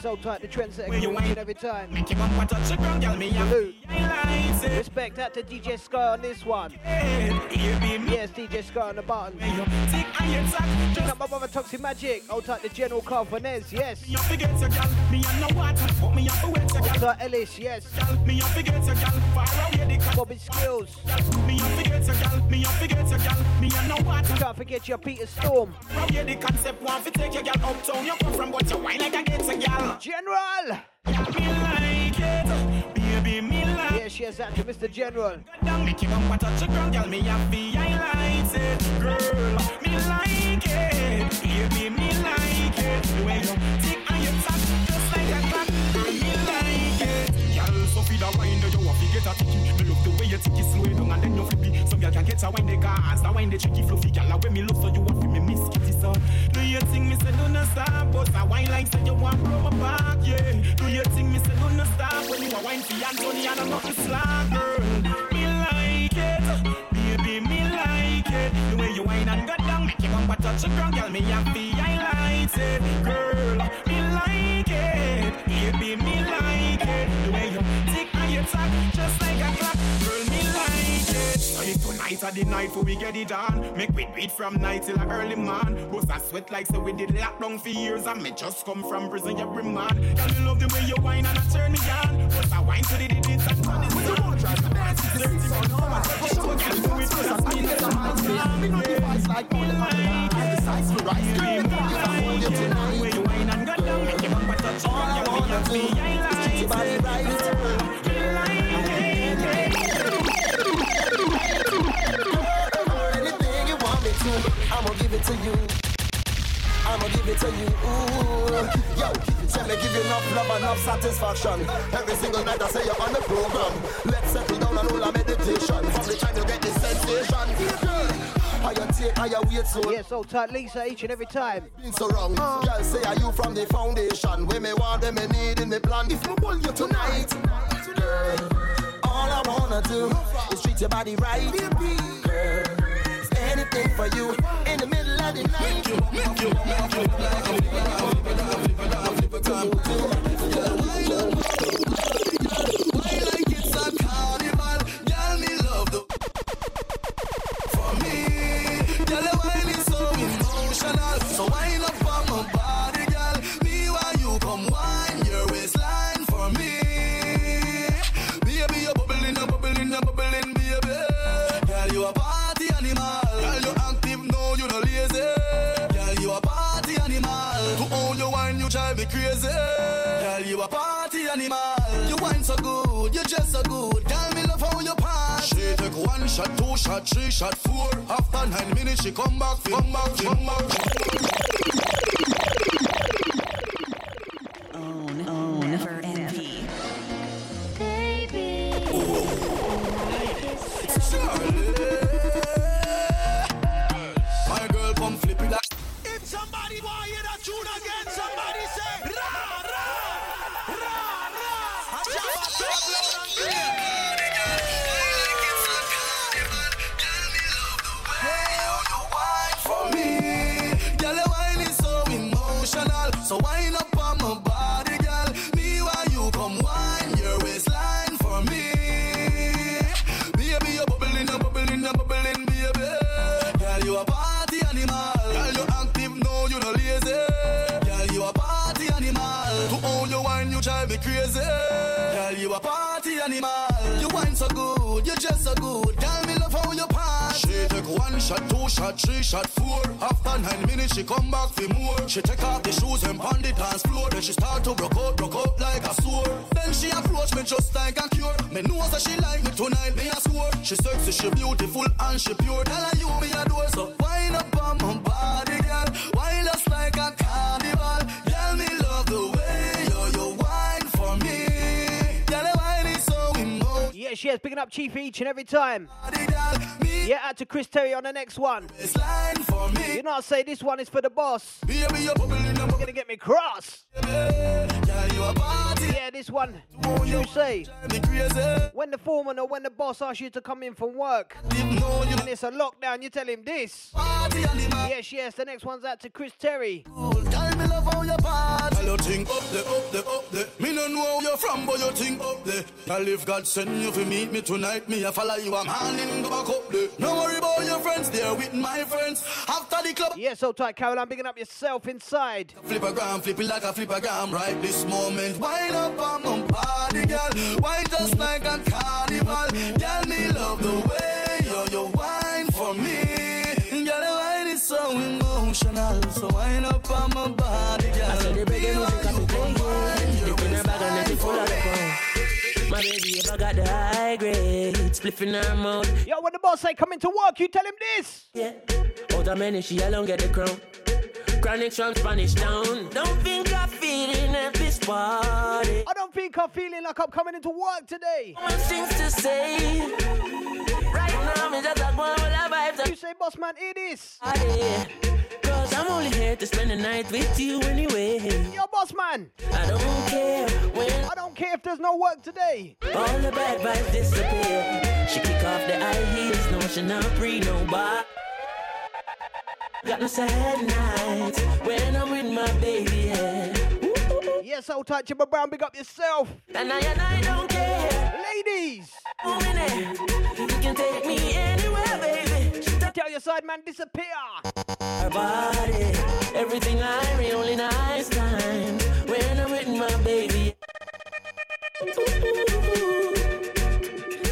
Yes, hold tight, the trendsetter each and every time. Salute. Respect out to DJ Sky on this one. Yes, DJ Sky on the button. Pick up brother Toxic Magic. Hold tight, the General Finesse, yes. Tight, Ellis, yes. Bobby Skills. Can't forget your Peter Storm. General! Yes, out to Mr. General. Girl. Me like it, baby, me like it. Girl, so feed a wine, you want to get a ticky. Me love the way you tick it slow down and then you flip it. Some girl can get a wine, they cars, the wine, they tricky fluffy. Girl, when me look so you want to me miss kitty so. Do you think me say do not stop, but a wine like say you want blow my back, yeah. Do you think me say do not stop when you a wine for Anthony and I'm not the slack, girl. Me like it, baby, me like it. The way you wine and go down, make your bumper touch the ground, girl. Me happy, I like it, girl. Me like it, baby, me like it. The way you tick and you tack, just like a clock, girl. Me like it. Tonight or the night for we get it on, make we beat from night till early man. Bust a sweat like so we did lockdown for years, and me just come from prison every man. Girl, me love the way you wine and I turn me on. Bust a wine to the digits and turn it on. To dance, it's dirty, but no it. So girl, do it just me and the man. Me no device like all the man. I decide to rise, girl. I hold you tonight, I'ma give it to you. I'ma give it to you. Ooh. Yo, tell me give you enough love, and enough satisfaction. Every single night I say you're on the program. Let's settle down and hold a meditation. From the time you get this sensation. Girl, how you take, how you wait so Yes, hold tight, Lisa, each and every time. been so wrong. Girl, say are you from the foundation? Where me want them, me need in the plan. If me hold you tonight, girl, all I wanna do is treat your body right, girl. Anything for you in the middle of the night. So each and every time. Yeah, out to Chris Terry on the next one. You know, I say this one is for the boss. You're gonna get me cross. Yeah, this one. You say when the foreman or when the boss asks you to come in from work and it's a lockdown, you tell him this. Yes, yes. The next one's out to Chris Terry. Girl, me love how you part. Girl, you think up there, up there, up there. Me no know where you're from, but you think up there. Girl, if God send you to meet me tonight, me a follow you. I'm handing go back up there. No worry about your friends, they're with my friends. After the club, Yeah, so tight, Caroline. Bigging up yourself inside. flip a gram, flip it like a flip a gram. Right this moment, wind up on my body, girl. Wine just like a carnival. Girl, me love the way you you wine for me. Girl, the wine is so emotional, so wind up on my body, girl. I said the reggae music can be playing. Dip in her bag and let it full of liquor. My baby ever got the high grade, spliff in her mouth. Yo, when the boss say come into work, you tell him this. Yeah, out of many she alone get the crown. Chronic from Spanish town. Don't think I'm feeling at this party. I don't think I'm feeling like I'm coming into work today. Things to say. Me just a go on with the vibes. You say, boss man, it is. Cause I'm only here to spend the night with you anyway. Yo, boss man. I don't care when I don't care if there's no work today. all the bad vibes disappear. She kick off the high heels, no she not pre no bar. Got no sad nights when I'm with my baby. Yeah. Yes, so tight, Jimmy Brown, big up yourself. And I and I don't care. Ladies. You can take me anywhere, baby. Tell your side man disappear. Her body, everything I read, only nice time when I'm with my baby.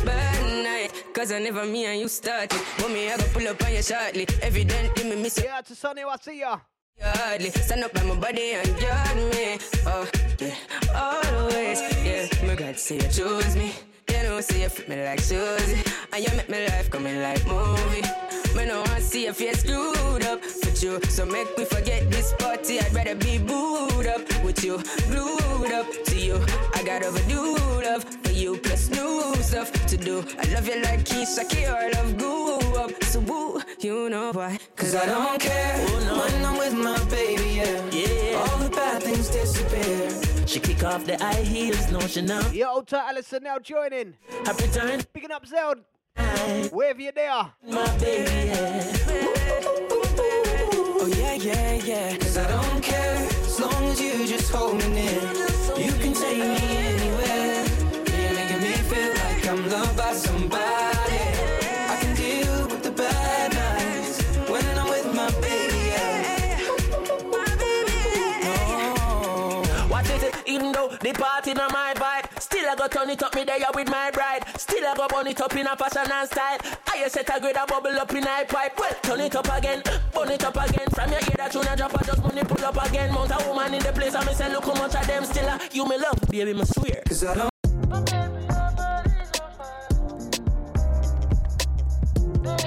Bad night, cause I never me and you started. But me, I go pull up on you shortly. Evidently, me miss you. Yeah, to Sonny, I see ya. Hardly stand up by my body and guard me. Oh, yeah, always. Yeah, my God say you choose me. You know, say you fit me like Susie. And you make my life coming like movie. Me no want see your face screwed up with you. So make me forget this party. I'd rather be booed up with you, glued up to you. I got overdue love for you, plus new stuff to do. I love you like Keisha or love grew up. So woo, you know why? Cause I don't care when I'm with my baby, yeah. Yeah. All the bad things disappear. She kick off the high heels, no she now. Yo, old tight Allison now joining. Happy time. Picking up Zeld. Wherever you're there. My baby, yeah. Oh yeah, yeah, yeah. Cause I don't care as long as you just hold me near. You can take me anywhere. You're making me feel like I'm loved by somebody. It? Even the party not my vibe, still I go turn it up me there with my bride. Still I go burn it up in a fashion and style. I set a grade a bubble up in a pipe. Well, turn it up again, burn it up again. From your ear that tune a drop, I just money pull up again. Mount a woman in the place, I me say look how much of them still a you me love, baby, me swear. Cause I don't.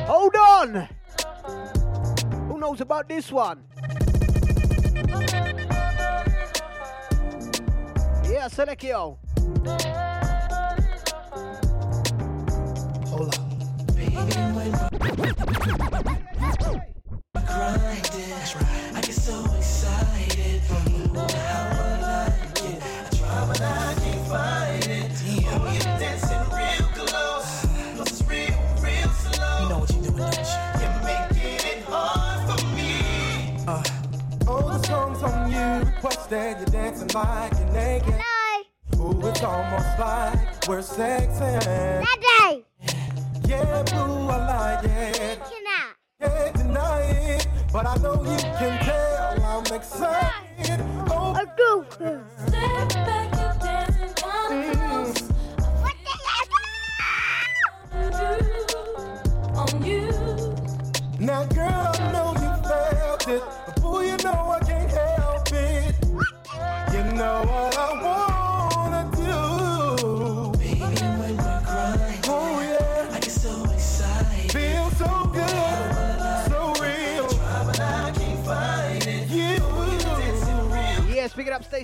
Hold on. Who knows about this one? Yeah, select yo. Hold up. Baby, when That's right. I get so excited. You know how I like it. I try, but I can't find it. Oh, you're dancing real close. Plus it's real, real slow. You know what you're doing, don't you? You're making it hard for me. Uh, all the songs on you requested, you're dancing like you're naked. Ooh, it's almost like we're sexing. Daddy! Yeah, boo, I like it. Can't deny it, but I know you can tell I'm excited. Oh, I do. Step back,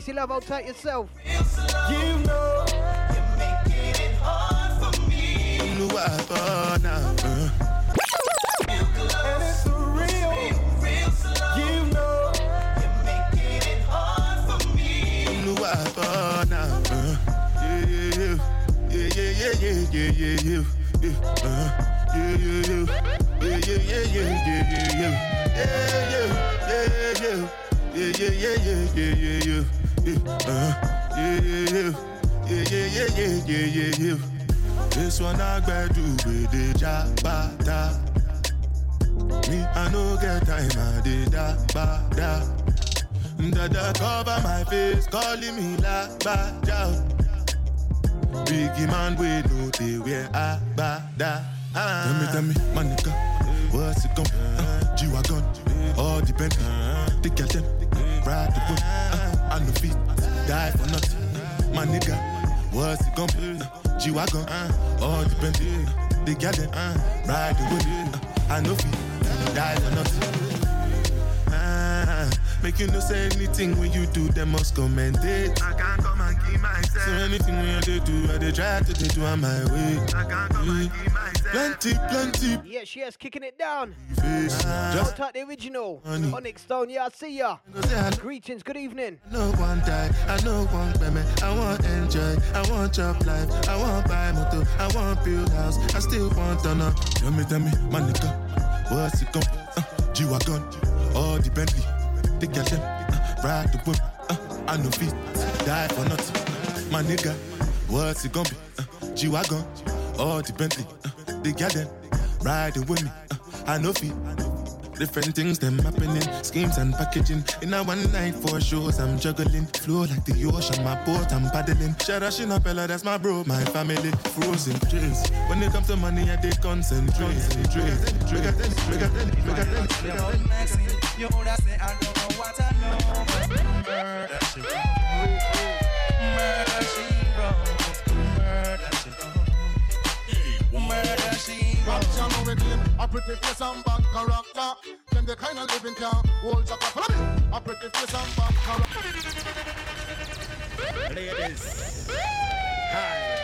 Tracy Love, hold tight yourself. You know, yeah, yeah, yeah, yeah, yeah yeah, yeah, yeah, yeah, yeah, yeah, yeah, yeah. This one I gotta do with the jabata. Me, I no get time, I did da ba da. Dada cover my face, calling me la ba da. Biggie man, we know the wear a ba da. Ah. Tell me, tell me, my what's it gon' uh, G-Wagon, all depend, uh, take your time ride the whip. Uh, I no fit, die for nothing. My nigga, what's it gon' be? Uh, G-Wagon, uh, all depend. The girl them, uh, ride the whip. Uh, I no fit, die for nothing. Make you no say anything when you do, they must commend it. I can't come and keep myself. So anything when you do, I they try to they do on my way. I can't come and keep myself. Plenty, plenty. Yes, yes, kicking it down. Face. Just tight the original. Onyx Stone, yeah, I see ya. Greetings, good evening. no one die, I no one payment. I want enjoy, I want job life, I want buy motor, I want build house, I still want to know. Tell me, tell me, my nigga, what's it gon' uh, G-Wagon, all the Bentley, the them, uh, ride the whip, uh, I no fit, die for nothing. My nigga, what's it gon' be? Uh, G-Wagon, all the Bentley, uh, the them, riding with me, uh, I know fit. Different things them happening, schemes and packaging. In a one night for shows, I'm juggling. Flow like the ocean, my boat, I'm paddling. Shara Shinapella, that's my bro, my family. Frozen dreams. When it comes to money, I did concentrate. Trade, trade, You would have say I don't know what I a pretty face and bad character. Them the kind of living can hold your follow me. A pretty face and bad character. Ladies, hi, hi.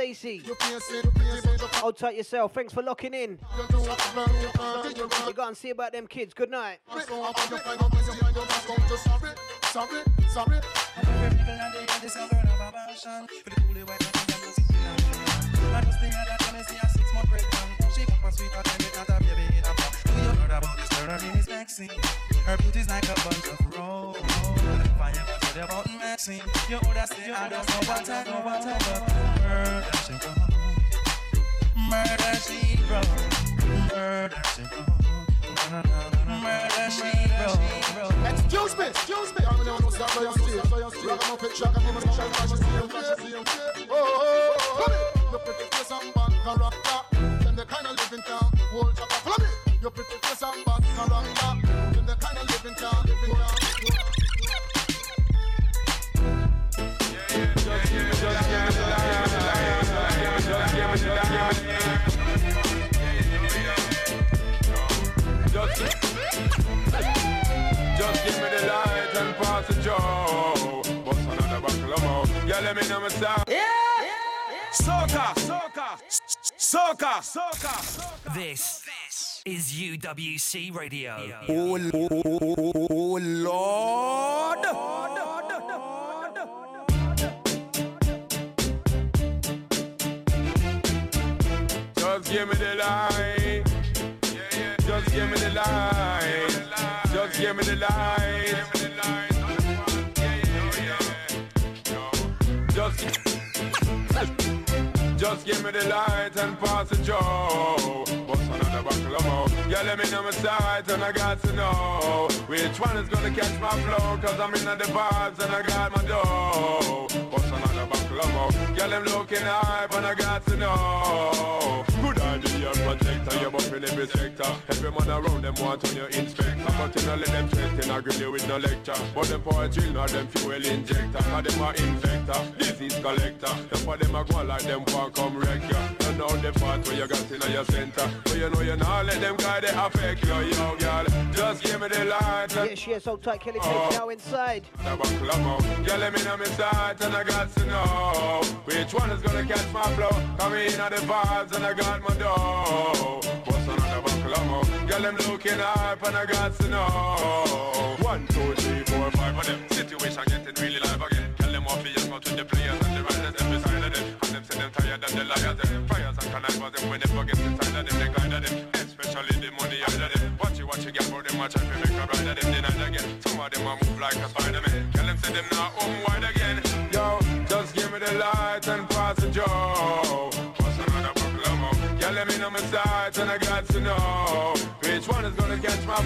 Stacy. You face it, you face it. Hold tight yourself. Thanks for locking in. You go and see about them kids. Good night. Her beauty's like a bunch of about Maxine. You would I don't know what I know what I. Murder she wrote. Murder she wrote. Murder she. Murder she wrote. Excuse me, excuse me. I'm your. Rock my picture, I'm gonna show you my steel. Oh, oh, soca. This is UWC Radio. Oh oh oh, oh, oh, oh, Lord. Just give me the light. Just give me the light. Just give me the light. Just, just give me the light and pass the Joe. Of more. Yeah, let me know my sight and I got to know which one is gonna catch my flow. Cause I'm in the vibes and I got my dough. Bust another more. Yeah, them looking hype and I got to know. Good idea, protector. You're bumping every sector. Every man around them want on your inspector. But you know, let them stress and agree with no lecture. But them drill, not them fuel injector. Cause them are infector, disease collector. Them for them a go like them want come wreck ya. You know the part where you got in your center. But you know you not let them guy they affect you, yo, girl. Just give me the light and Yes, yes, hold tight, Kelly oh. Page now inside. buckle of more. Let me know my side and I got to know which one is gonna catch my flow. Come in at the vibes and I got my dough. Bust another buckle of. Girl, them looking hype and I got to know. One, two, three, four, five of them. Situation getting really live again. Tell them off the out to the players and the riders them beside of them. And them say them tired and the liars them. Fires and connivers them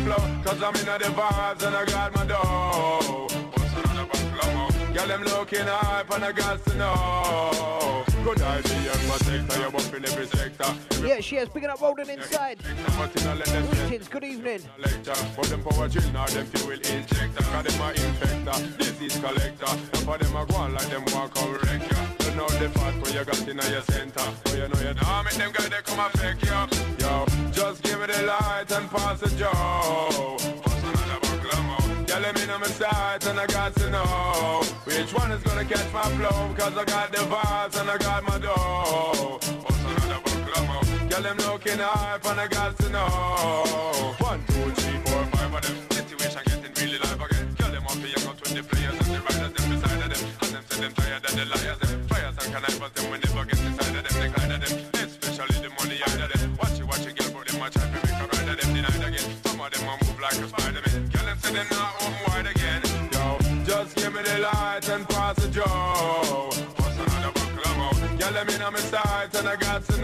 flow. Cause I'm in the vibes and I got my dough. Girl, them looking hype and I got to know. Good idea, protector, you're bumping every sector. Every Yeah, she is picking up Rolling inside. but you know, let them Greetings, good evening. For them power drill, now them fuel injector. Cause them a infector, disease collector. And for them a go on like them walk out wreck ya. You know the part where you got in your center. So you know you know make them guys they come fake you. Yo, just give me the light and pass the Joe. Let me know my sight and I got to know which one is gonna catch my flow. Cause I got the vibes and I got my dough. Girl, them looking hype and I got to know. One, two, three, four, five of them. Situation getting really live again. Girl, them off the young the players and the riders them beside of them. And them say them tired and the liars them.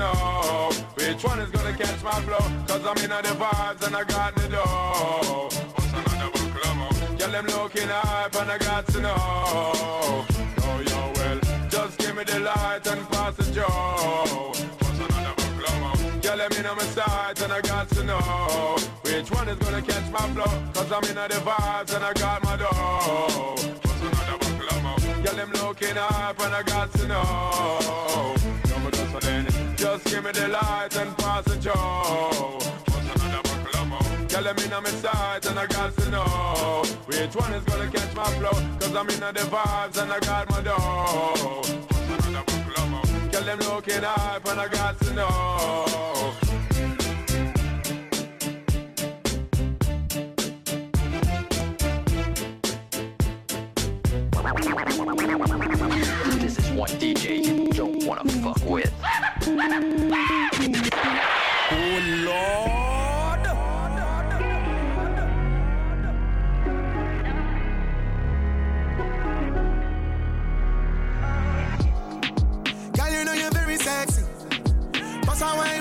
Know which one is gonna catch my flow. Cause I'm in the vibes and I got the dough. What's another buckle? Yeah, them looking hype and I got to know. Yo, yo, well, just give me the light and pass the Joe. What's another buckle? Yeah, let me know my sights and I got to know which one is gonna catch my flow. Cause I'm in the vibes and I got my dough. What's another buckle? Yeah, them looking hype and I got to know. Yo, but just then, just give me the light and pass the Joe. More? Yeah, let me know my sight and I got to know which one is gonna catch my flow. Cause I'm in the vibes and I got my dough. Another girl oh. them looking hype and I got to know. This is one DJ don't wanna you're very sexy. Bust a wine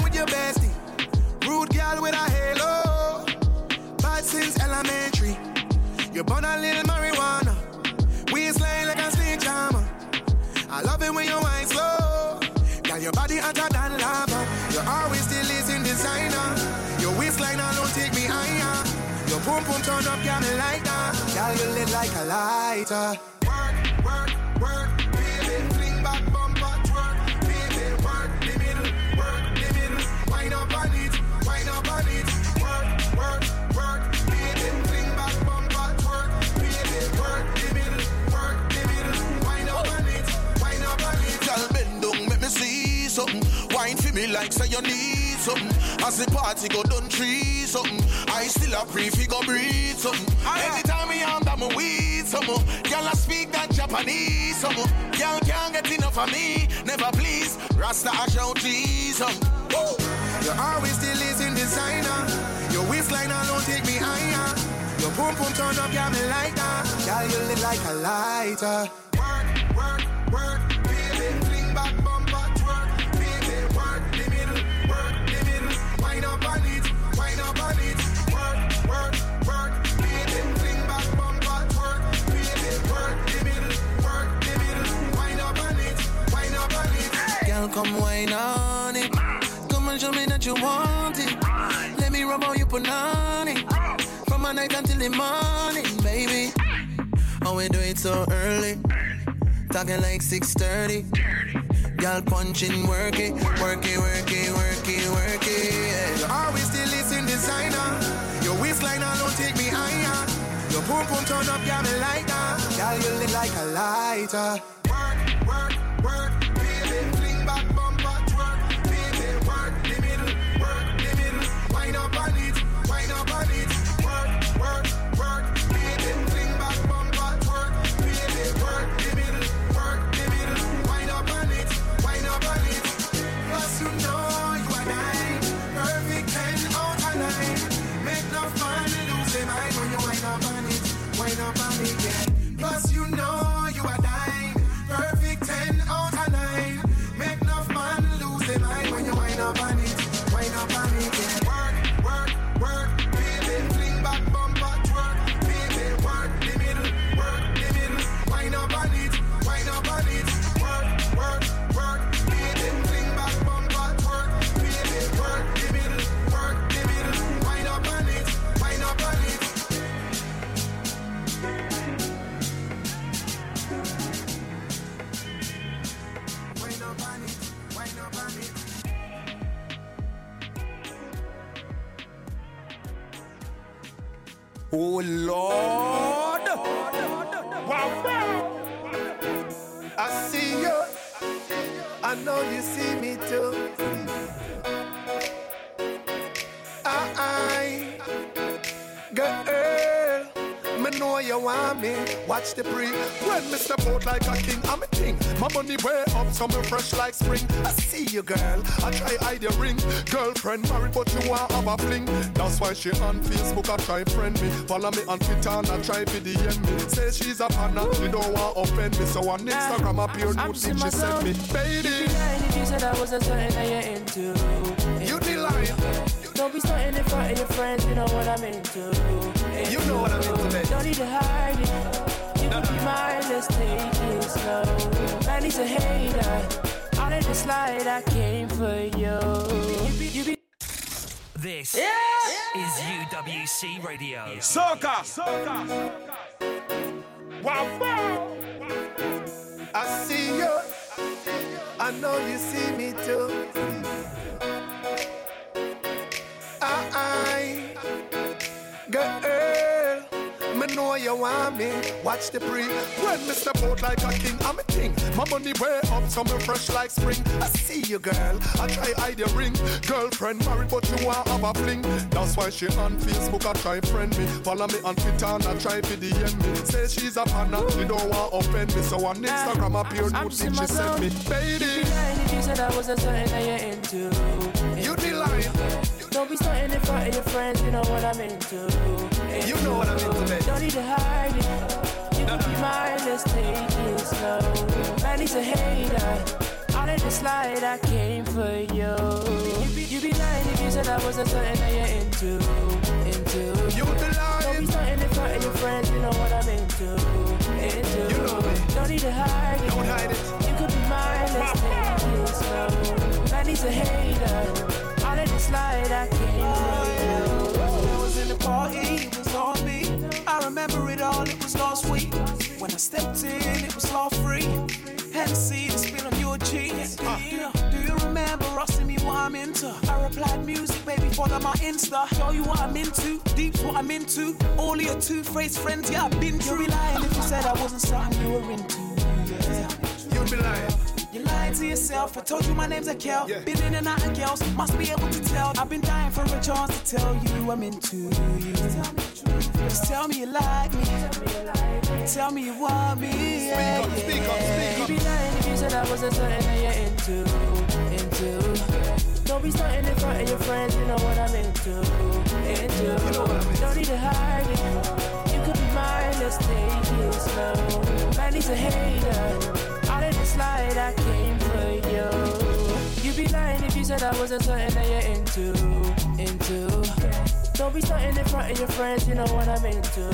boom boom turn up, got me like that. Girl, you lit like a lighter. Work, work, work, baby. Fling back bumper, twerk, baby. Work the middle, work the middle. Wind up on it, wind up on it. Work, work, work, baby. Fling back bumper, twerk, baby. Work the middle, work the middle. Wind up on it, wind up on it. Girl, bend down, make me see something. Wine for me like say you need something. As the party go done tree something. I still a pre go breathe something. Ah, Anytime me on that me weed something. Girl, I speak that Japanese something. Girl can't get enough of me. Never please. Rasta I shout Jesus. Woo! You always still is in designer. Your waistline alone take me higher. Your boom boom turn up, got me like that. Girl, you lit like a lighter. Work, work, work, baby. Fling back bumper, come wine on it. Come and show me that you want it. Let me rub on you punani. From my night until the morning, baby. Oh, we do it so early. Talking like 6:30. Girl, punching, work it, work it, work it, work it, work it. You always still is in designer. Your waistline alone take me higher. Your boom boom turn up, got me that. Girl, you lit like a lighter. Work, work, work, Oh Lord. I see you. I know you see me too. I, girl, me know you want me. Watch the pre. When me step out like a king, I'm a king. My money way up, so me fresh like spring. I see you, girl. I try hide your ring. Girlfriend married, but you want have a fling. That's why she on Facebook, I try friend me. Follow me on Twitter, and I try video me. Say she's a partner, she don't want offend me. So on Instagram, I appear new thing she sent me. Baby, If you said I wasn't something that you're into, you the liar. Don't be starting in front of your friends, you know what I'm into. You know what I'm into, babe. Don't need to hide it. You can be mine, let's take it slow. Man, he's a hater. Out of the slide, I came for you. You be, you be This is UWC Radio. Soca. Soca. Wow, wow. I see you. I know you see me too. Know you want me. Watch the pre. When me step out like a king, I'm a king. My money way up, so me fresh like spring. I see you, girl. I try hide your ring. Girlfriend married, but you want have a fling. That's why she on Facebook, I try friend me. Follow me on Twitter, and I try to DM me. Say she's a fan, and she don't want offend me. So on ah, Instagram, I appear new thing she sent me. Baby, if you said I wasn't something that you're into. you be lying. Don't be starting in front of your friends, you know what I'm into. You know what I'm into, babe. Don't need to hide it. You could be mine, let's take it slow. Man, he's a hater. All in the slide, I came for you. You be, you be lying if you said I wasn't something that you're into. Into. You be lying. Don't be starting in front of your friends, you know what I'm into. Into. You know me. Don't need to hide it. Don't hide it. You could be mine, let's take it slow. Man, he's a hater. All in the slide, I for you. I was in the party, it was on me. I remember it all, it was last week. When I stepped in, it was all free. Hennessy, the spin on your jeans. Uh, do you remember asking me what I'm into? I replied, music, baby, follow my Insta. Show you what I'm into, deep's what I'm into. All of your two-faced friends, yeah, I've been through. You'd be lying if you said I wasn't something you were into. Yeah. You'd be lying. You're lying to yourself. I told you my name's Akel. Been in and out of girls, must be able to tell. I've been dying for a chance to tell you I'm into you. Just tell me you like me. Tell me you want me. Yeah, yeah. You be lying if you said I wasn't something that you're into, into. Don't be starting in front of your friends, you know what I'm into, into. Don't need to hide it. You could be mine, let's take it slow. Man, he's a hater. I came for you. You'd be lying if you said I wasn't something that you're into, into. Don't be starting in front of your friends, you know what I'm into,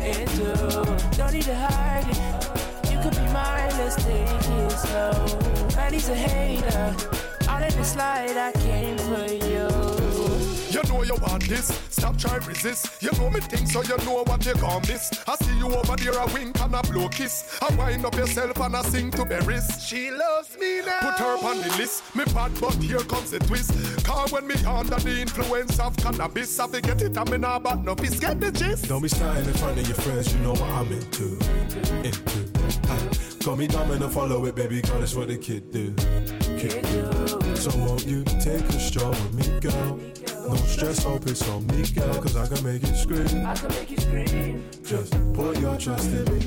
into. Don't need to hide it. You could be mine, let's take it slow. Man, he's a hater. All in the slide, I came for you. You know you want this, stop trying resist. You know me think so you know what you gon' miss. I see you over there, a wink and a blow kiss. I wind up yourself and I sing to berries. She loves me now. Put her on the list. Me bad, but here comes the twist. Cause when me under the influence of cannabis, I forget it, I'm in a bad no piss. Get the gist? Don't be standing in front of your friends, you know what I'm into. Into. Aye. Got me dumb and follow it, baby girl, that's what the kid do. Kid do. So won't you take a stroll with me, girl? No stress, hope it's on me, girl, cause I can make you scream. I can make you scream. Just put your trust in me.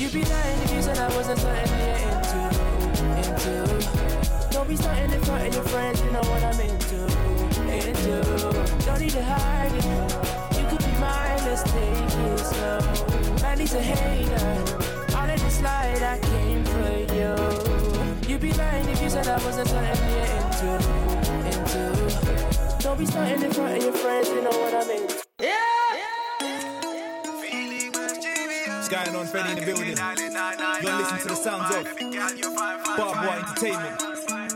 You'd be lying if you said I wasn't something you're into, into. Don't be starting in front of your friends, you know what I'm into, into. Don't need to hide it. You could be mine, let's take it slow. Man, he's a hater. All in the slide, I came for you. You'd be lying if you said I wasn't something you're into. Don't be starting in front of your friends, you know what I'm into. What's going on, Freddy in the building? You're listening to the sounds of Babwah Entertainment.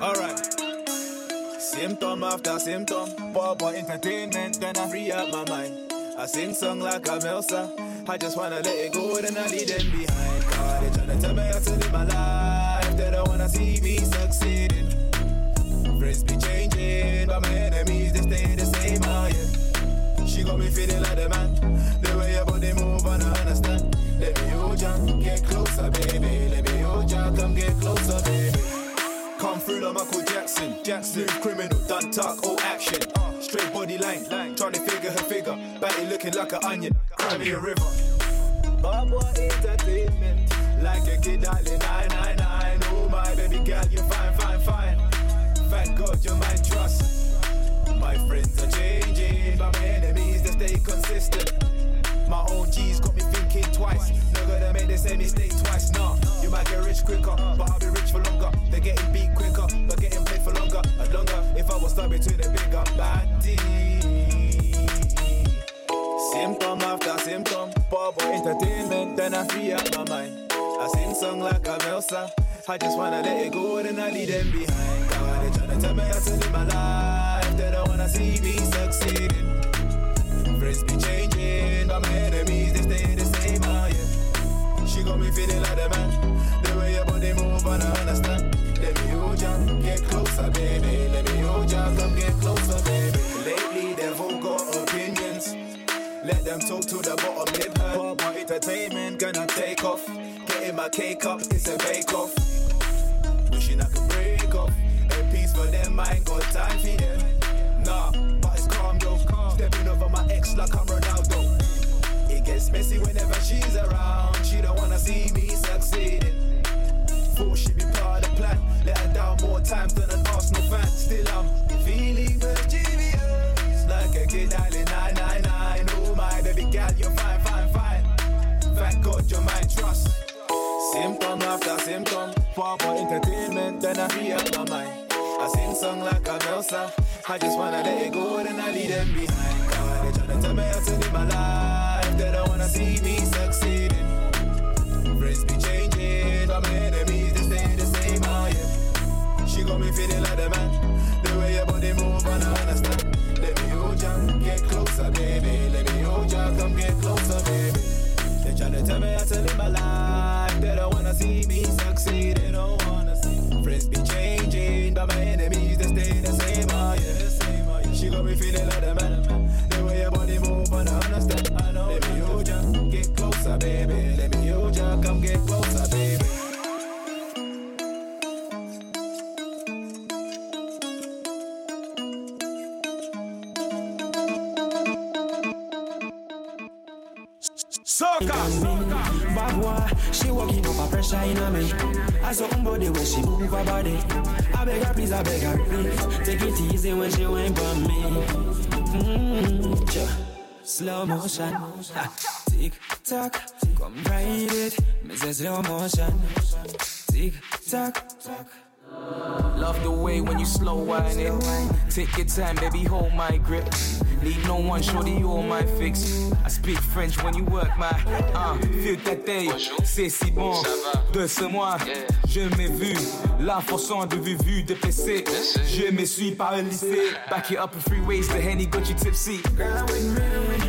Alright. Symptom after symptom, Babwah Entertainment, then I free up my mind. I sing song like a Melsa. I just wanna let it go, then I leave them behind. Cause they tryna tell me how to live my life. They don't wanna see me succeeding. Friends be changing, but my enemies they stay the same. Oh yeah. She got me feeling like the man. The way your body move, I understand. Let me hold ya, get closer, baby. Let me hold ya, come get closer, baby. Come through like Michael Jackson, Jackson, criminal, done talk, all action. Straight body line, trying to figure her figure. Batty looking like an onion, cry me a river. Babwah entertainment, like a kid darling, 999. Oh my baby girl, you're fine, fine, fine. Thank God you're my trust. My friends are changing, but my enemies they stay consistent. My own G's got me thinking twice. Not gonna make the same mistake twice. Nah, you might get rich quicker, but I'll be rich for longer. They're getting beat quicker, but getting paid for longer and longer. If I was stuck between the bigger body. Symptom after symptom, Babwah entertainment, then I free up my mind. I sing song like a Melsa. I just wanna let it go, then I leave them behind. God, they tryna tell me how to live my life. They don't wanna see me succeeding. Friends be changing, but my enemies they stay the same. Oh yeah. She got me feeling like the man. The way your body move, and I understand. Let me hold ya, get closer, baby. Let me hold ya, come get closer, baby. Lately they've all got opinions. Let them talk to the bottom lip. But my entertainment gonna take off. Getting my cake up, it's a bake off. Wishing I could break off. A piece for them, I ain't got time for them. Nah, but it's calm though. Stepping over my ex like I'm Ronaldo. It gets messy whenever she's around. She don't wanna see me succeeding. Thought she'd be part of the plan. Let her down more times than an Arsenal fan. Still I'm feeling mischievous. Like a kid dialing 999. Oh my baby girl, you're fine, fine, fine. Thank God you're my trust. Symptom after symptom. for entertainment, then I free up my mind. I sing song like a Elsa. I just wanna let it go, then I leave them behind. God, they tryna tell me how to live my life. They don't wanna see me succeeding. Friends be changing, but my enemies they stay the same. Oh yeah. She got me feeling like the man. The way your body move, and I understand. Let me hold ya, get closer, baby. Let me hold ya, come get closer, baby. Tryna tell me how to live my life. They don't wanna see me succeed. They don't wanna see. Friends be changing, but my enemies they stay the same. Oh yeah. Oh. She got me feeling like the man. The way your body move, I understand. I know. Let me hold ya, get closer, baby. Let me hold ya, come get closer, body. I beg her please, I beg her please. Take it easy when she went by me. Mm, yeah. Slow motion, tick tock, come ride it. Me slow motion, tick tock. Love the way when you slow wine it. Take your time, baby, hold my grip. Need no one, shorty, you all my fix. I speak French when you work my. Uh, feel ta taille, c'est si bon. De ce mois, je m'ai vu. La façon de vue, vue de PC. Je me suis paralysé. Back it up in three ways, the henny got you tipsy.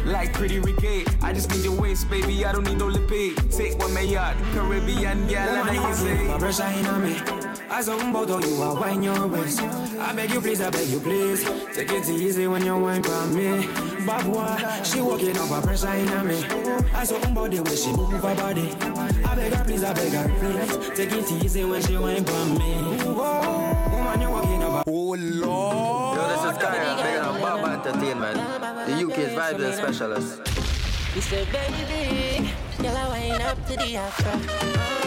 Like pretty reggae, I just need your waist, baby. I don't need no lippy. Take one may yacht, Caribbean gal, and I can say. My pressure in on me. Saw about how you are wine your waist. I beg you please, I beg you please. Take it easy when you wine for me. Bad boy, she walking up a pressure in on me. I saw about the way she move her body. I beg her please, I beg her please. Take it easy when she wine for me. Whoa, woman, you walking up a Oh Lord. Yo, this is Kaya, big up Babwah Entertainment, the UK's vibes and specialist. We say, baby, girl, I wind up to the afro.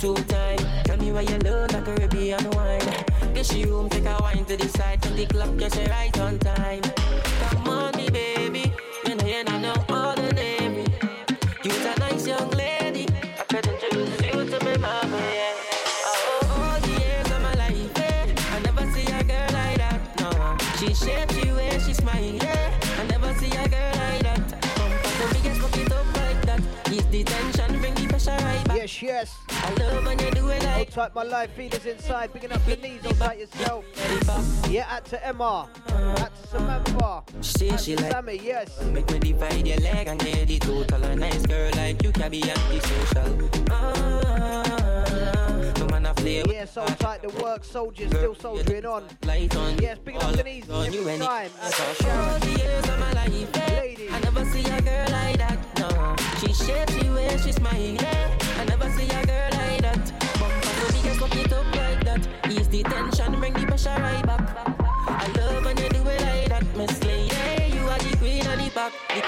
Two time. Tell me why you love the Caribbean wine. Get she room, take a wine to the side. Till the clock gets you right on time. Come on, me baby. You know you know Yes, yes. I love when you do it like Hold tight, my live feeders inside. Picking up your knees, hold tight yourself. Yeah, out to Emma. Out to Samantha. She, she like Sammy, yes. Make me divide your leg and get the total. A nice girl like you can be antisocial. Ah, no man a play with Yes, tight. The work soldiers still soldiering on. light on. Yes, picking up the knees on you any time. All Sharon. the years of my life, yeah. I never see a girl like that. No, she shapes she way she smile.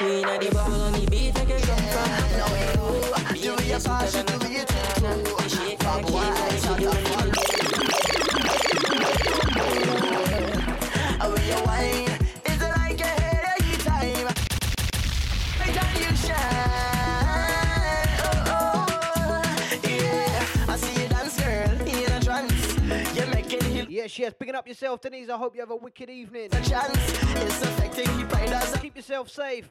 The back, the the bubble on the beat. Take it come from. No, passion, do it too. Shake like you, like you do it. How you wine? Is it like a head time? Every time you shine, oh oh, yeah. I see you dance, girl, in a trance. You're making him Yes, yes. Picking up yourself, Denise. I hope you have a wicked evening. a chance. It's affecting Keep yourself safe.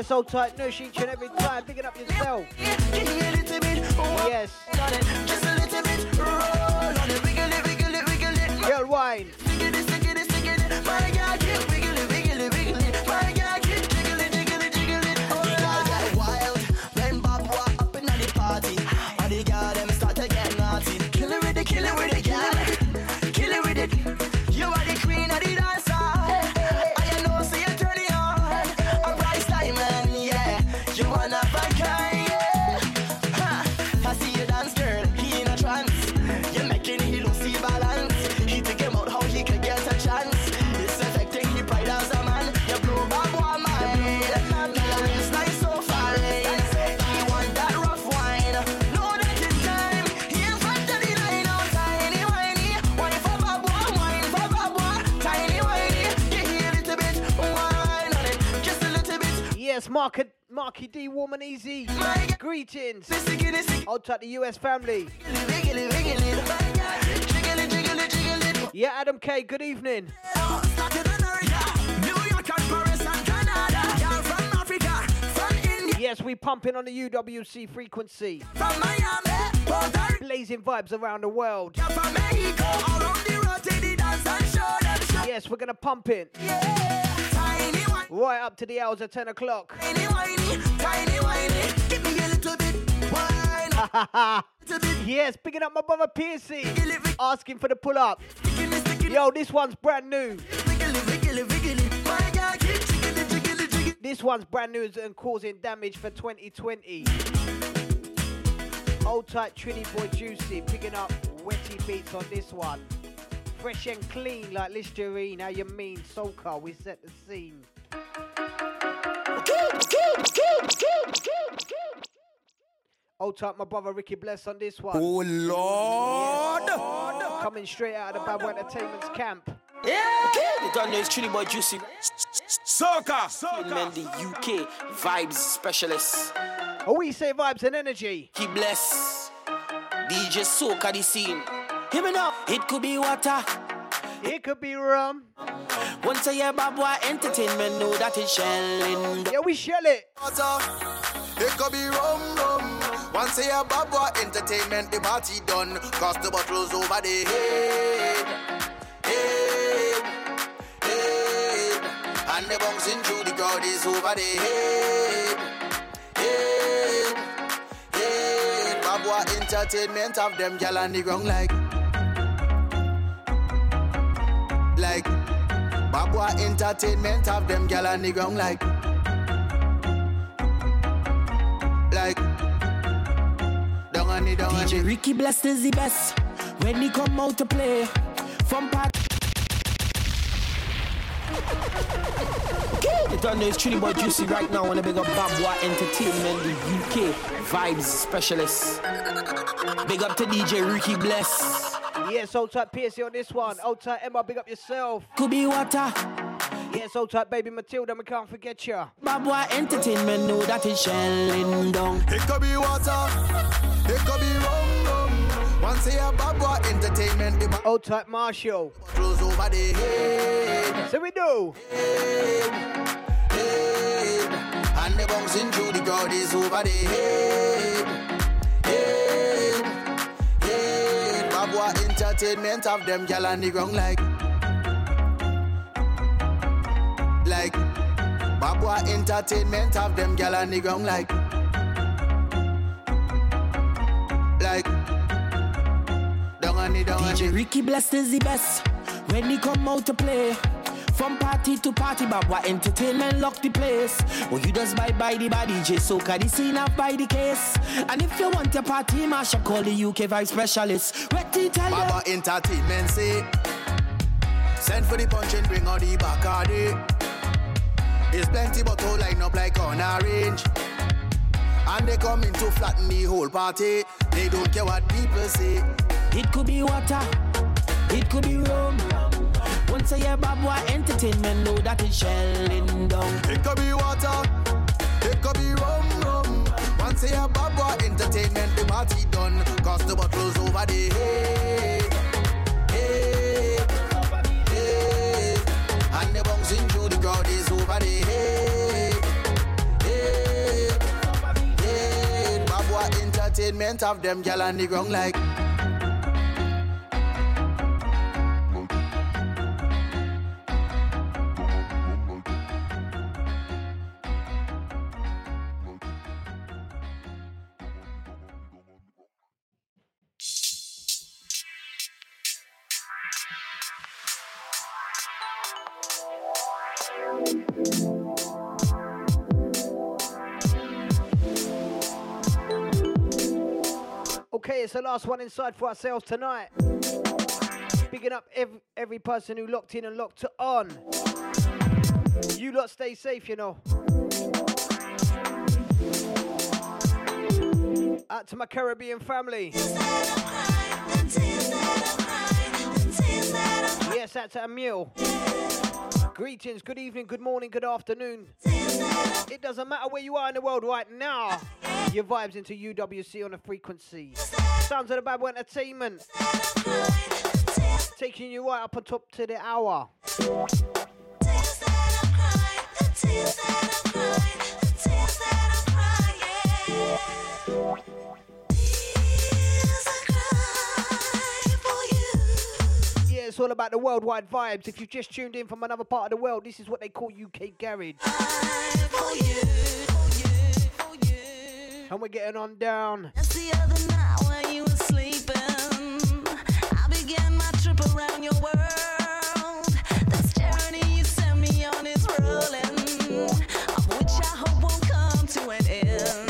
yes, hold tight, nush each and every time. Picking up yourself. Give me a little bit. Yes. Just a little bit. Roll on it. Wiggle it, wiggle it, wiggle it. Girl, wine. Warm and easy. Greetings. Hold tight the US family. Yeah, Adam K, good evening. Yes, we pumping on the UWC frequency. Blazing vibes around the world. Yes, we're gonna pump it. Right up to the hours of 10 o'clock. yes, picking up my brother Piercy. Asking for the pull up. Yo, this one's brand new. This one's brand new and causing damage for 2020. Hold tight, Trini Boy Juicy, picking up wetty beats on this one. Fresh and clean like Listerine, how you mean? Soca, we set the scene. Hold tight, my brother Ricky Bless on this one. Oh Lord. Yes. Coming straight out of the Bad Boy Entertainment's camp. Yeah. You don't know it's Trini Boy Juicy. Soca, soca. the UK vibes specialist. Oh, we say vibes and energy. He bless. DJ Soca the scene. Hear me now. It could be water. It could be rum. Once a year, Babwah Entertainment know that it's shelling. Yeah, we shell it. It could be rum rum. Once a year, Babwah Entertainment, the party done. Cross the bottles over the head. Head. Head. And the bouncing through the crowd is over the head. Head. Head. Babwah Entertainment have them gal on the ground like. Like. Babwah Entertainment have them gal on the ground like. Like. Down on it, down on DJ it. Ricky Blessed is the best when he come out to play. From part. You don't know it's Trini Boy Juicy right now. Wanna big up Babwah Entertainment, the UK vibes specialist. Big up to DJ Ricky Bless. Yes, old type Piercy on this one. Old type Emma, big up yourself. Could be water. Yes, old type baby Matilda, we can't forget ya. Babwah Entertainment know that it's shelling down. It could be water. It could be rum rum. Once a year, Babwah Entertainment, the Hold tight Marshall. bottles over the head. So we do. head. And the bouncing through the crowd is over the head. Head. Head. Entertainment have them gal on the ground like. Like. Babwah Entertainment have them gal on the ground like. Like. money down. DJ Ricky Blessed is the best when he come out to play. From party to party, Babwah Entertainment lock the place. Well, you just buy by the body, J Soca the scene up by the case. And if you want your party, Masha call the UK vibe specialist. Till tell Babwah Entertainment say, send for the punch and bring out the Bacardi. There's plenty bottle line up like on a range. And they come in to flatten the whole party. They don't care what people say. It could be water, it could be rum. Once a year, Babwah Entertainment know that it's shelling down. It could be water, it could be rum, rum. Once a year, Babwah Entertainment, the party done. Cause the bottles over there. Hey, hey, hey. And the bouncing through the crowd is over there. Hey, hey, hey. Babwah Entertainment have them gal on the ground like. Last one inside for ourselves tonight. Bigging up every, every person who locked in and locked on. You lot stay safe, you know. Out to my Caribbean family. Yes, out to Emil. Greetings, good evening, good morning, good afternoon. It doesn't matter where you are in the world right now. Your vibes into UWC on a frequency. Sounds of the Bad Entertainment. Taking you right up on top to the hour. Yeah, it's all about the worldwide vibes. If you've just tuned in from another part of the world, this is what they call UK Garage. And we're getting on down. Just the other night when you were sleeping, I began my trip around your world. You sent me on is rolling, of which I hope won't come to an end.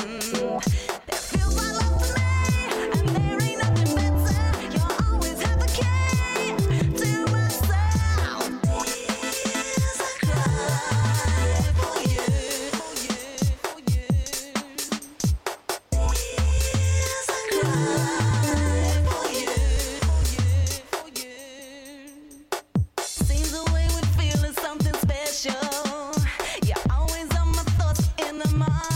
In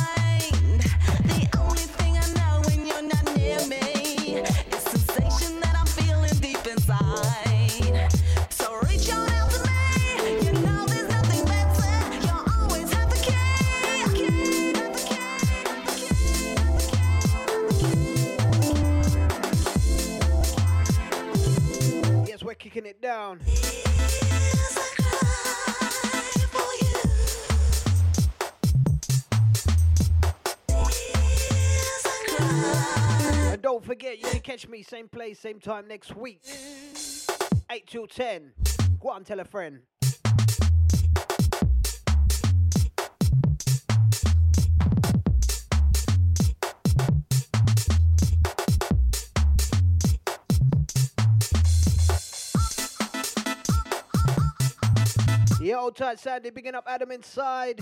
same place, same time next week. 8 till 10. Go on, tell a friend. Yeah, old tight Sandy, bigging up Adam inside.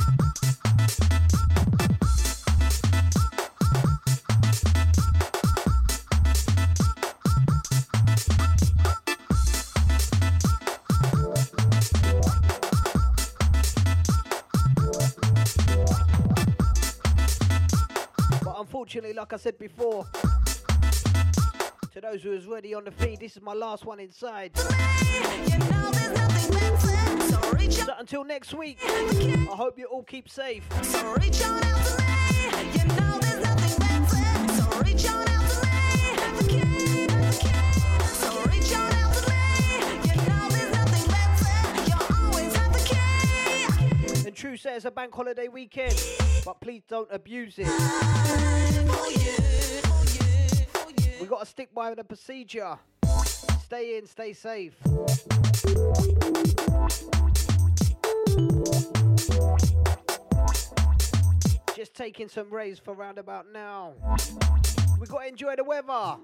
Unfortunately, like I said before, to those who was already on the feed, this is my last one inside. So until next week, I hope you all keep safe. And true says a bank holiday weekend, but please don't abuse it. We gotta stick by the procedure. Stay in, stay safe. Just taking some rays for roundabout now. We gotta enjoy the weather.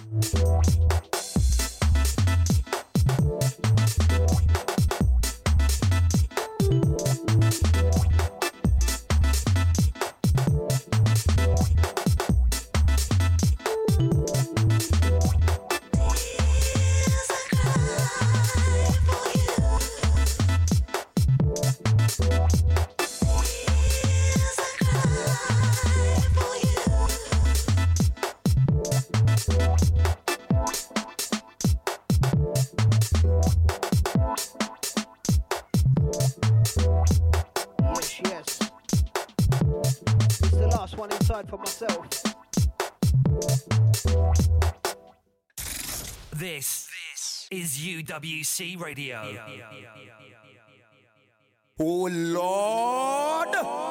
UWC Radio. Oh Lord!